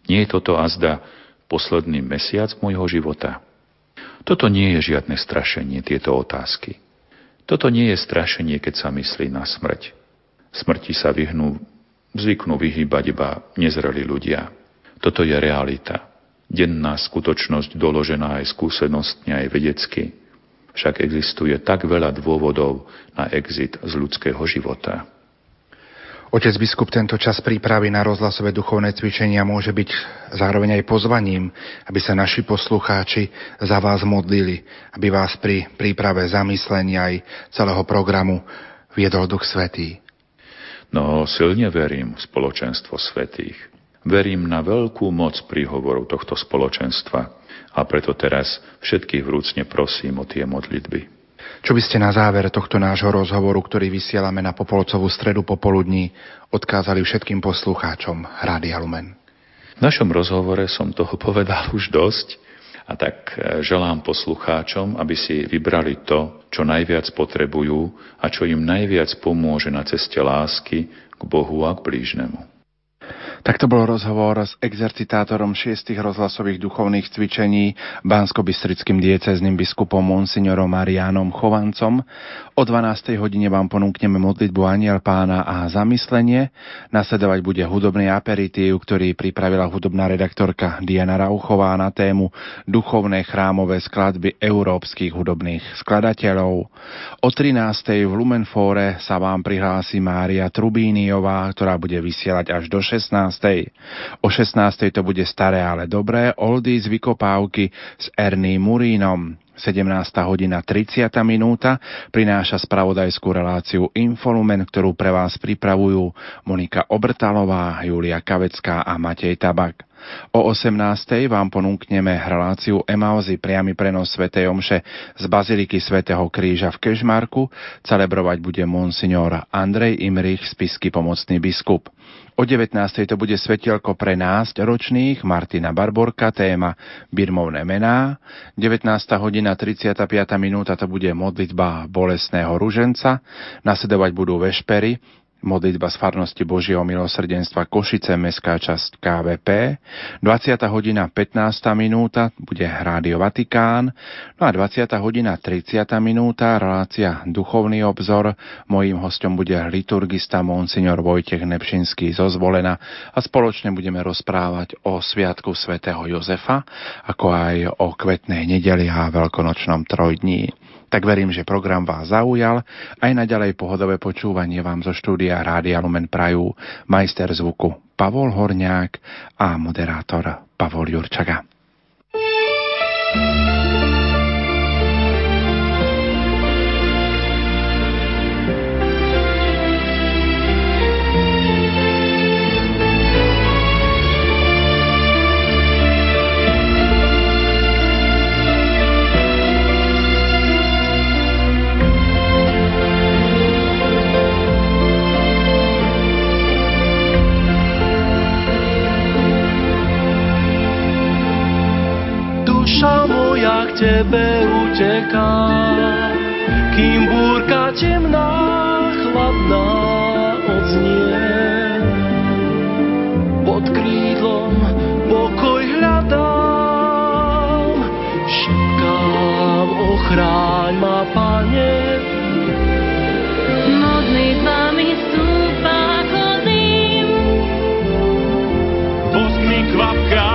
Nie je toto azda posledný mesiac môjho života? Toto nie je žiadne strašenie, tieto otázky. Toto nie je strašenie, keď sa myslí na smrť. Smrti sa vyhnú zvyknú vyhýbať iba nezreli ľudia. Toto je realita. Denná skutočnosť doložená aj skúsenostne, aj vedecky. Však existuje tak veľa dôvodov na exit z ľudského života. Otec biskup, tento čas prípravy na rozhlasové duchovné cvičenia môže byť zároveň aj pozvaním, aby sa naši poslucháči za vás modlili, aby vás pri príprave zamyslenia aj celého programu viedol Duch Svetý. No silne verím v spoločenstvo svetých. Verím na veľkú moc príhovorov tohto spoločenstva a preto teraz všetkých vrúcne prosím o tie modlitby. Čo by ste na záver tohto nášho rozhovoru, ktorý vysielame na Popolcovú stredu popoludní, odkázali všetkým poslucháčom Rádia Lumen? V našom rozhovore som toho <laughs> povedal už dosť a tak e, želám poslucháčom, aby si vybrali to, čo najviac potrebujú a čo im najviac pomôže na ceste lásky k Bohu a k blížnemu. Tak to bol rozhovor s exercitátorom šiestich rozhlasových duchovných cvičení bansko-bystrickým diecezným biskupom Monsignorom Marianom Chovancom. O 12. hodine vám ponúkneme modlitbu Aniel pána a zamyslenie. Nasledovať bude hudobný aperitív, ktorý pripravila hudobná redaktorka Diana Rauchová na tému duchovné chrámové skladby európskych hudobných skladateľov. O 13. v Lumenfóre sa vám prihlási Mária Trubíniová, ktorá bude vysielať až do 16 O 16. to bude staré, ale dobré, oldies vykopávky s Ernie Murínom. 17. hodina 30. minúta prináša spravodajskú reláciu Infolumen, ktorú pre vás pripravujú Monika Obrtalová, Julia Kavecká a Matej Tabak. O 18. vám ponúkneme reláciu Emauzy priamy prenos Sv. Omše z Baziliky svätého Kríža v Kežmarku. Celebrovať bude monsignor Andrej Imrich, spisky pomocný biskup. O 19. to bude svetielko pre nás ročných Martina Barborka, téma Birmovné mená. 19. hodina 35. minúta to bude modlitba bolesného ruženca. Nasledovať budú vešpery, modlitba z farnosti Božieho milosrdenstva Košice, mestská časť KVP. 20. hodina 15. minúta bude Rádio Vatikán. No a 20. hodina 30. minúta relácia Duchovný obzor. Mojím hostom bude liturgista Monsignor Vojtech Nepšinský zo Zvolena a spoločne budeme rozprávať o Sviatku svätého Jozefa, ako aj o kvetnej nedeli a veľkonočnom trojdní. Tak verím, že program vás zaujal. Aj naďalej pohodové počúvanie vám zo štúdia Rádia Lumen Prajú majster zvuku Pavol Horňák a moderátor Pavol Jurčaga. Tebe uteká, kým búrka temná, chladná odznie. Pod krídlom pokoj hľadám, šepkám, ochráň ma, Pane, modlitbami stúpa chodím. Bosk mi kvapká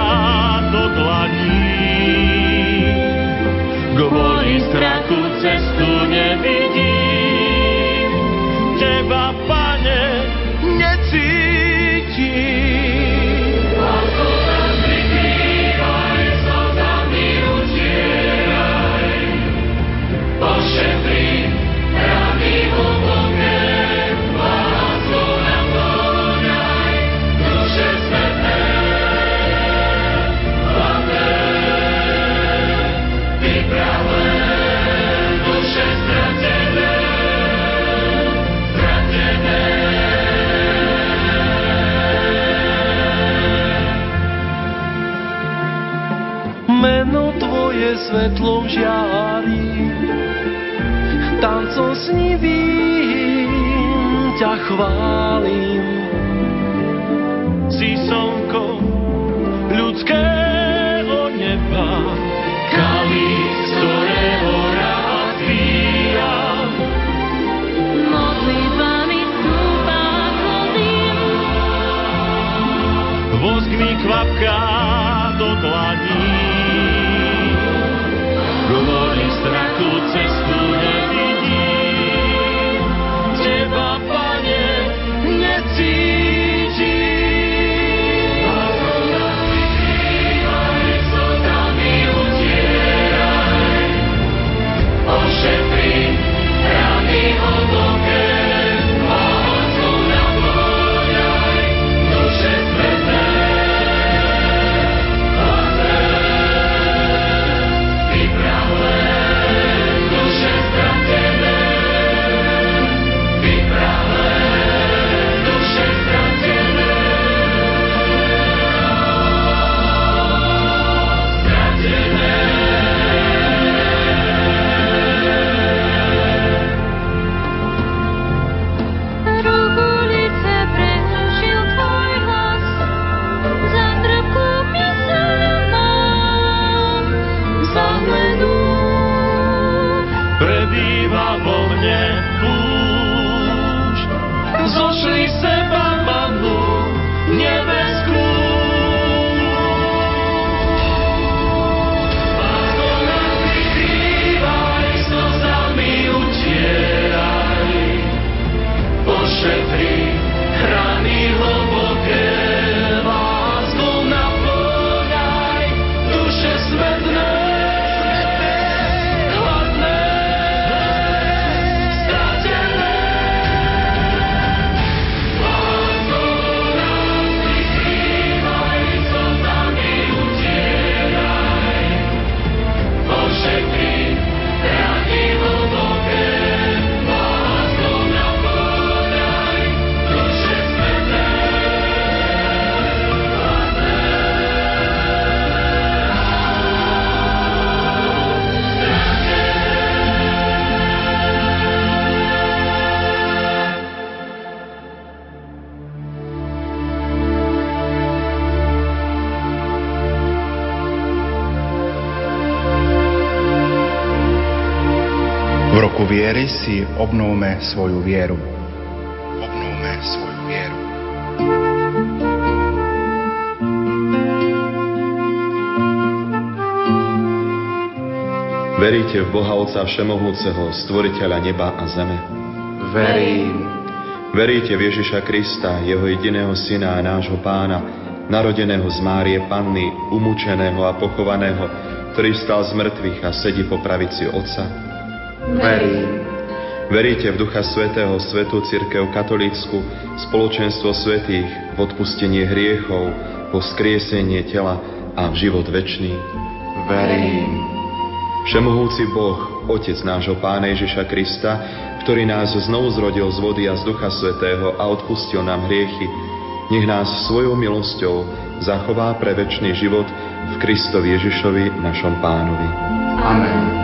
chválim. Obnovme svoju vieru. Obnovme svoju vieru. Veríte v Boha Otca Všemohúceho, Stvoriteľa neba a zeme? Verím. Veríte v Ježiša Krista, Jeho jediného Syna a nášho Pána, narodeného z Márie Panny, umúčeného a pochovaného, ktorý stal z mŕtvych a sedí po pravici Otca? Verím. Veríte v Ducha Svetého, Svetú Cirkev Katolícku, spoločenstvo svetých, v odpustenie hriechov, po skriesenie tela a v život večný? Verím. Všemohúci Boh, Otec nášho Pána Ježiša Krista, ktorý nás znovu zrodil z vody a z Ducha Svetého a odpustil nám hriechy, nech nás svojou milosťou zachová pre večný život v Kristovi Ježišovi, našom Pánovi. Amen.